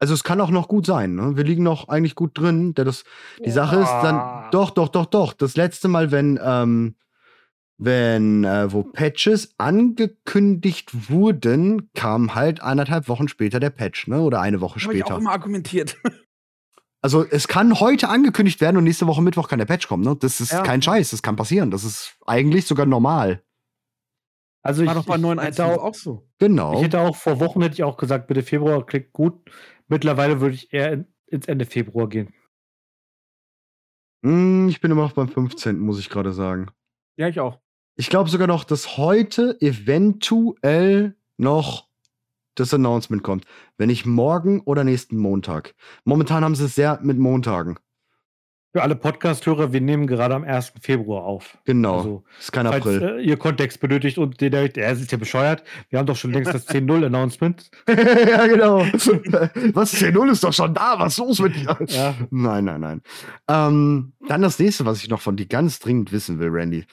Also es kann auch noch gut sein. Ne? Wir liegen noch eigentlich gut drin. Der das, die Sache ist dann, doch, doch, doch, doch. Das letzte Mal, wenn ähm, wenn äh, wo Patches angekündigt wurden, kam halt eineinhalb Wochen später der Patch, ne? Oder eine Woche später. Hab ich auch immer argumentiert. Also es kann heute angekündigt werden und nächste Woche Mittwoch kann der Patch kommen, ne? Das ist ja. kein Scheiß, das kann passieren. Das ist eigentlich sogar normal. Also ich, War doch bei 9.1 auch so. Genau. Ich hätte auch vor Wochen hätte ich auch gesagt, bitte Februar klingt gut. Mittlerweile würde ich eher in, ins Ende Februar gehen. Hm, ich bin immer noch beim 15., muss ich gerade sagen. Ja, ich auch. Ich glaube sogar noch, dass heute eventuell noch das Announcement kommt. Wenn nicht morgen oder nächsten Montag. Momentan haben sie es sehr mit Montagen. Für alle Podcast-Hörer, wir nehmen gerade am 1. Februar auf. Genau. Also, ist kein falls, April. Äh, ihr Kontext benötigt und der, der, der ist ja bescheuert. Wir haben doch schon längst das 10-0-Announcement. ja, genau. was 10-0 ist doch schon da. Was ist los mit dir? Ja. Nein, nein, nein. Ähm, dann das nächste, was ich noch von dir ganz dringend wissen will, Randy.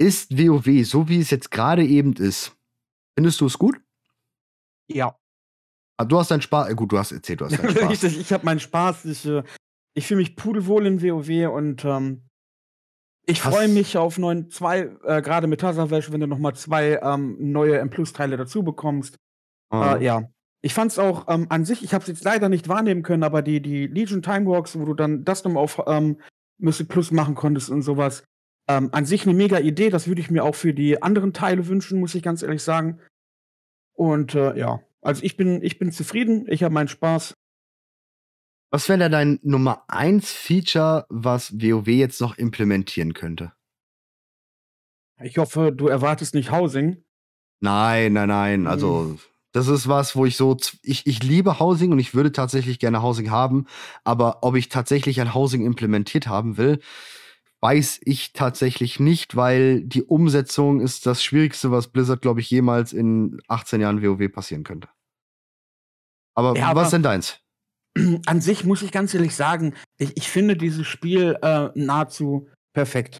Ist WoW, so wie es jetzt gerade eben ist, findest du es gut? Ja. Ah, du hast deinen Spaß. Äh, gut, du hast erzählt, du hast deinen Spaß. Richtig, ich habe meinen Spaß. Ich, äh, ich fühle mich pudelwohl in WoW und ähm, ich freue mich auf neuen zwei, äh, gerade mit Tasavesh, wenn du noch mal zwei ähm, neue M-Plus-Teile dazu bekommst. Ah. Äh, ja. Ich fand's auch ähm, an sich, ich habe es jetzt leider nicht wahrnehmen können, aber die, die Legion Time Walks, wo du dann das nochmal auf ähm, Mystic Plus machen konntest und sowas, ähm, an sich eine mega Idee. Das würde ich mir auch für die anderen Teile wünschen, muss ich ganz ehrlich sagen. Und äh, ja, also ich bin, ich bin zufrieden, ich habe meinen Spaß. Was wäre da dein Nummer 1 Feature, was WoW jetzt noch implementieren könnte? Ich hoffe, du erwartest nicht Housing. Nein, nein, nein. Also, hm. das ist was, wo ich so. Ich, ich liebe Housing und ich würde tatsächlich gerne Housing haben. Aber ob ich tatsächlich ein Housing implementiert haben will, weiß ich tatsächlich nicht, weil die Umsetzung ist das Schwierigste, was Blizzard, glaube ich, jemals in 18 Jahren WoW passieren könnte. Aber ja, was aber denn deins? An sich muss ich ganz ehrlich sagen, ich, ich finde dieses Spiel äh, nahezu perfekt.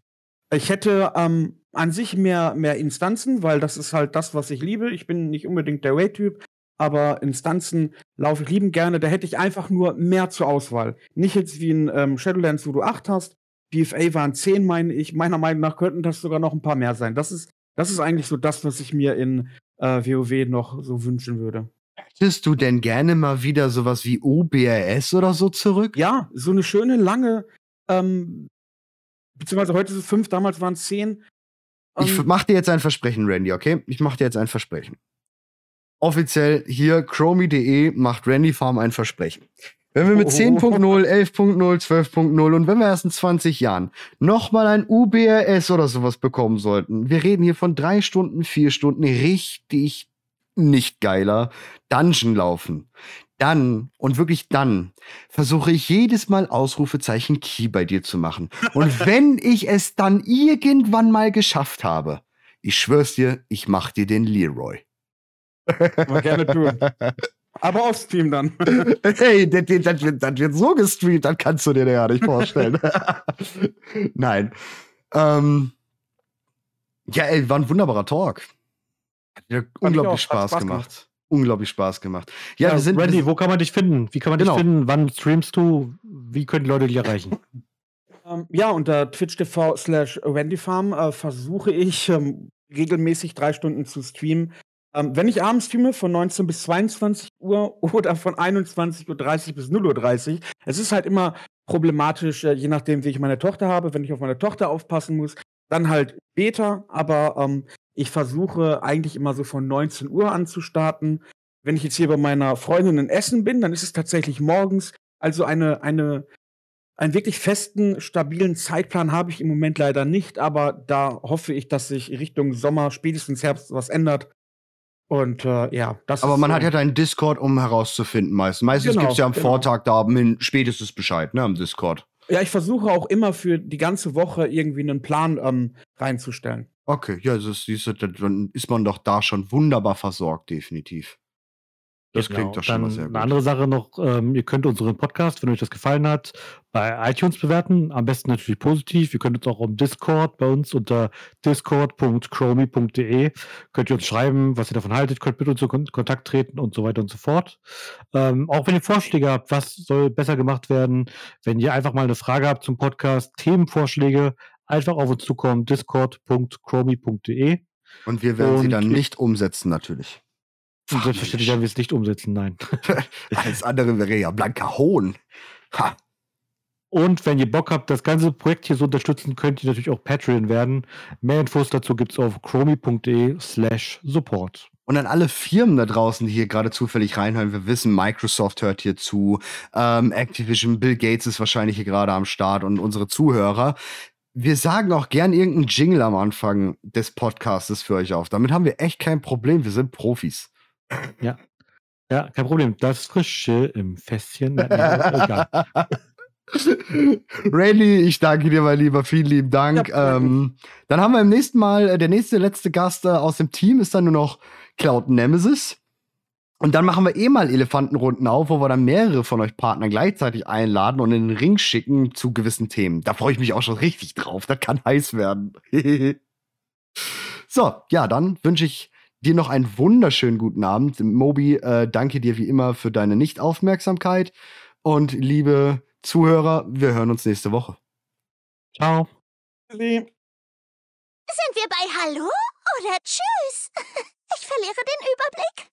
Ich hätte ähm, an sich mehr, mehr Instanzen, weil das ist halt das, was ich liebe. Ich bin nicht unbedingt der Raid-Typ, aber Instanzen laufe ich lieben gerne. Da hätte ich einfach nur mehr zur Auswahl. Nicht jetzt wie in ähm, Shadowlands, wo du acht hast, BFA waren zehn, meine ich. Meiner Meinung nach könnten das sogar noch ein paar mehr sein. Das ist, das ist eigentlich so das, was ich mir in äh, WoW noch so wünschen würde. Hättest du denn gerne mal wieder sowas wie OBRS oder so zurück? Ja, so eine schöne lange, ähm, beziehungsweise heute ist es fünf, damals waren es zehn. Ähm, ich mach dir jetzt ein Versprechen, Randy, okay? Ich mach dir jetzt ein Versprechen. Offiziell hier, chromie.de macht Randy Farm ein Versprechen. Wenn wir mit 10.0, 11.0, 12.0 und wenn wir erst in 20 Jahren nochmal ein UBRS oder sowas bekommen sollten, wir reden hier von drei Stunden, vier Stunden richtig nicht geiler Dungeon laufen. Dann und wirklich dann versuche ich jedes Mal Ausrufezeichen Key bei dir zu machen. Und wenn ich es dann irgendwann mal geschafft habe, ich schwör's dir, ich mach dir den Leroy. Mal gerne tun. Aber auf Stream dann. hey, das, das, wird, das wird so gestreamt, das kannst du dir ja nicht vorstellen. Nein. Ähm, ja, ey, war ein wunderbarer Talk. Hat mir unglaublich Spaß, Spaß, gemacht. gemacht. Unglaublich Spaß gemacht. Ja, ja wir sind. Randy, wo kann man dich finden? Wie kann man genau. dich finden? Wann streamst du? Wie können die Leute dich erreichen? Ähm, ja, unter twitch.tv slash randyfarm äh, versuche ich ähm, regelmäßig drei Stunden zu streamen. Ähm, wenn ich abends streame von 19 bis 22 Uhr oder von 21.30 Uhr bis 0.30 Uhr, es ist halt immer problematisch, äh, je nachdem, wie ich meine Tochter habe, wenn ich auf meine Tochter aufpassen muss, dann halt später, aber ähm, ich versuche eigentlich immer so von 19 Uhr an zu starten. Wenn ich jetzt hier bei meiner Freundin in Essen bin, dann ist es tatsächlich morgens. Also eine, eine, einen wirklich festen, stabilen Zeitplan habe ich im Moment leider nicht, aber da hoffe ich, dass sich Richtung Sommer, spätestens Herbst was ändert und äh, ja, das Aber man so. hat ja deinen Discord, um herauszufinden meistens. Meistens genau, gibt es ja am genau. Vortag da spätestens Bescheid, ne, am Discord. Ja, ich versuche auch immer für die ganze Woche irgendwie einen Plan ähm, reinzustellen. Okay, ja, das, dann ist man doch da schon wunderbar versorgt, definitiv. Das genau. klingt doch schon mal sehr gut. Eine andere Sache noch, ähm, ihr könnt unseren Podcast, wenn euch das gefallen hat, bei iTunes bewerten. Am besten natürlich positiv. Ihr könnt uns auch im Discord bei uns unter discord.chromie.de könnt ihr uns schreiben, was ihr davon haltet, könnt mit uns in Kontakt treten und so weiter und so fort. Ähm, auch wenn ihr Vorschläge habt, was soll besser gemacht werden, wenn ihr einfach mal eine Frage habt zum Podcast, Themenvorschläge, einfach auf uns zukommen, discord.chromie.de. Und wir werden und sie dann nicht umsetzen, natürlich. Und selbstverständlich werden wir es nicht umsetzen, nein. Alles andere wäre ja blanker Hohn. Ha. Und wenn ihr Bock habt, das ganze Projekt hier zu unterstützen, könnt ihr natürlich auch Patreon werden. Mehr Infos dazu gibt es auf chromie.de slash support. Und an alle Firmen da draußen, die hier gerade zufällig reinhören, wir wissen, Microsoft hört hier zu, ähm, Activision, Bill Gates ist wahrscheinlich hier gerade am Start und unsere Zuhörer. Wir sagen auch gern irgendeinen Jingle am Anfang des Podcasts für euch auf. Damit haben wir echt kein Problem. Wir sind Profis. Ja. Ja, kein Problem. Das Frische im Fässchen. egal. Randy, ich danke dir, mein Lieber. Vielen lieben Dank. Ja, ähm, dann haben wir im nächsten Mal, äh, der nächste, letzte Gast äh, aus dem Team ist dann nur noch Cloud Nemesis. Und dann machen wir eh mal Elefantenrunden auf, wo wir dann mehrere von euch Partnern gleichzeitig einladen und in den Ring schicken zu gewissen Themen. Da freue ich mich auch schon richtig drauf. Das kann heiß werden. so, ja, dann wünsche ich dir noch einen wunderschönen guten Abend. Mobi, äh, danke dir wie immer für deine Nichtaufmerksamkeit. Und liebe Zuhörer, wir hören uns nächste Woche. Ciao. Sind wir bei Hallo oder Tschüss? Ich verliere den Überblick.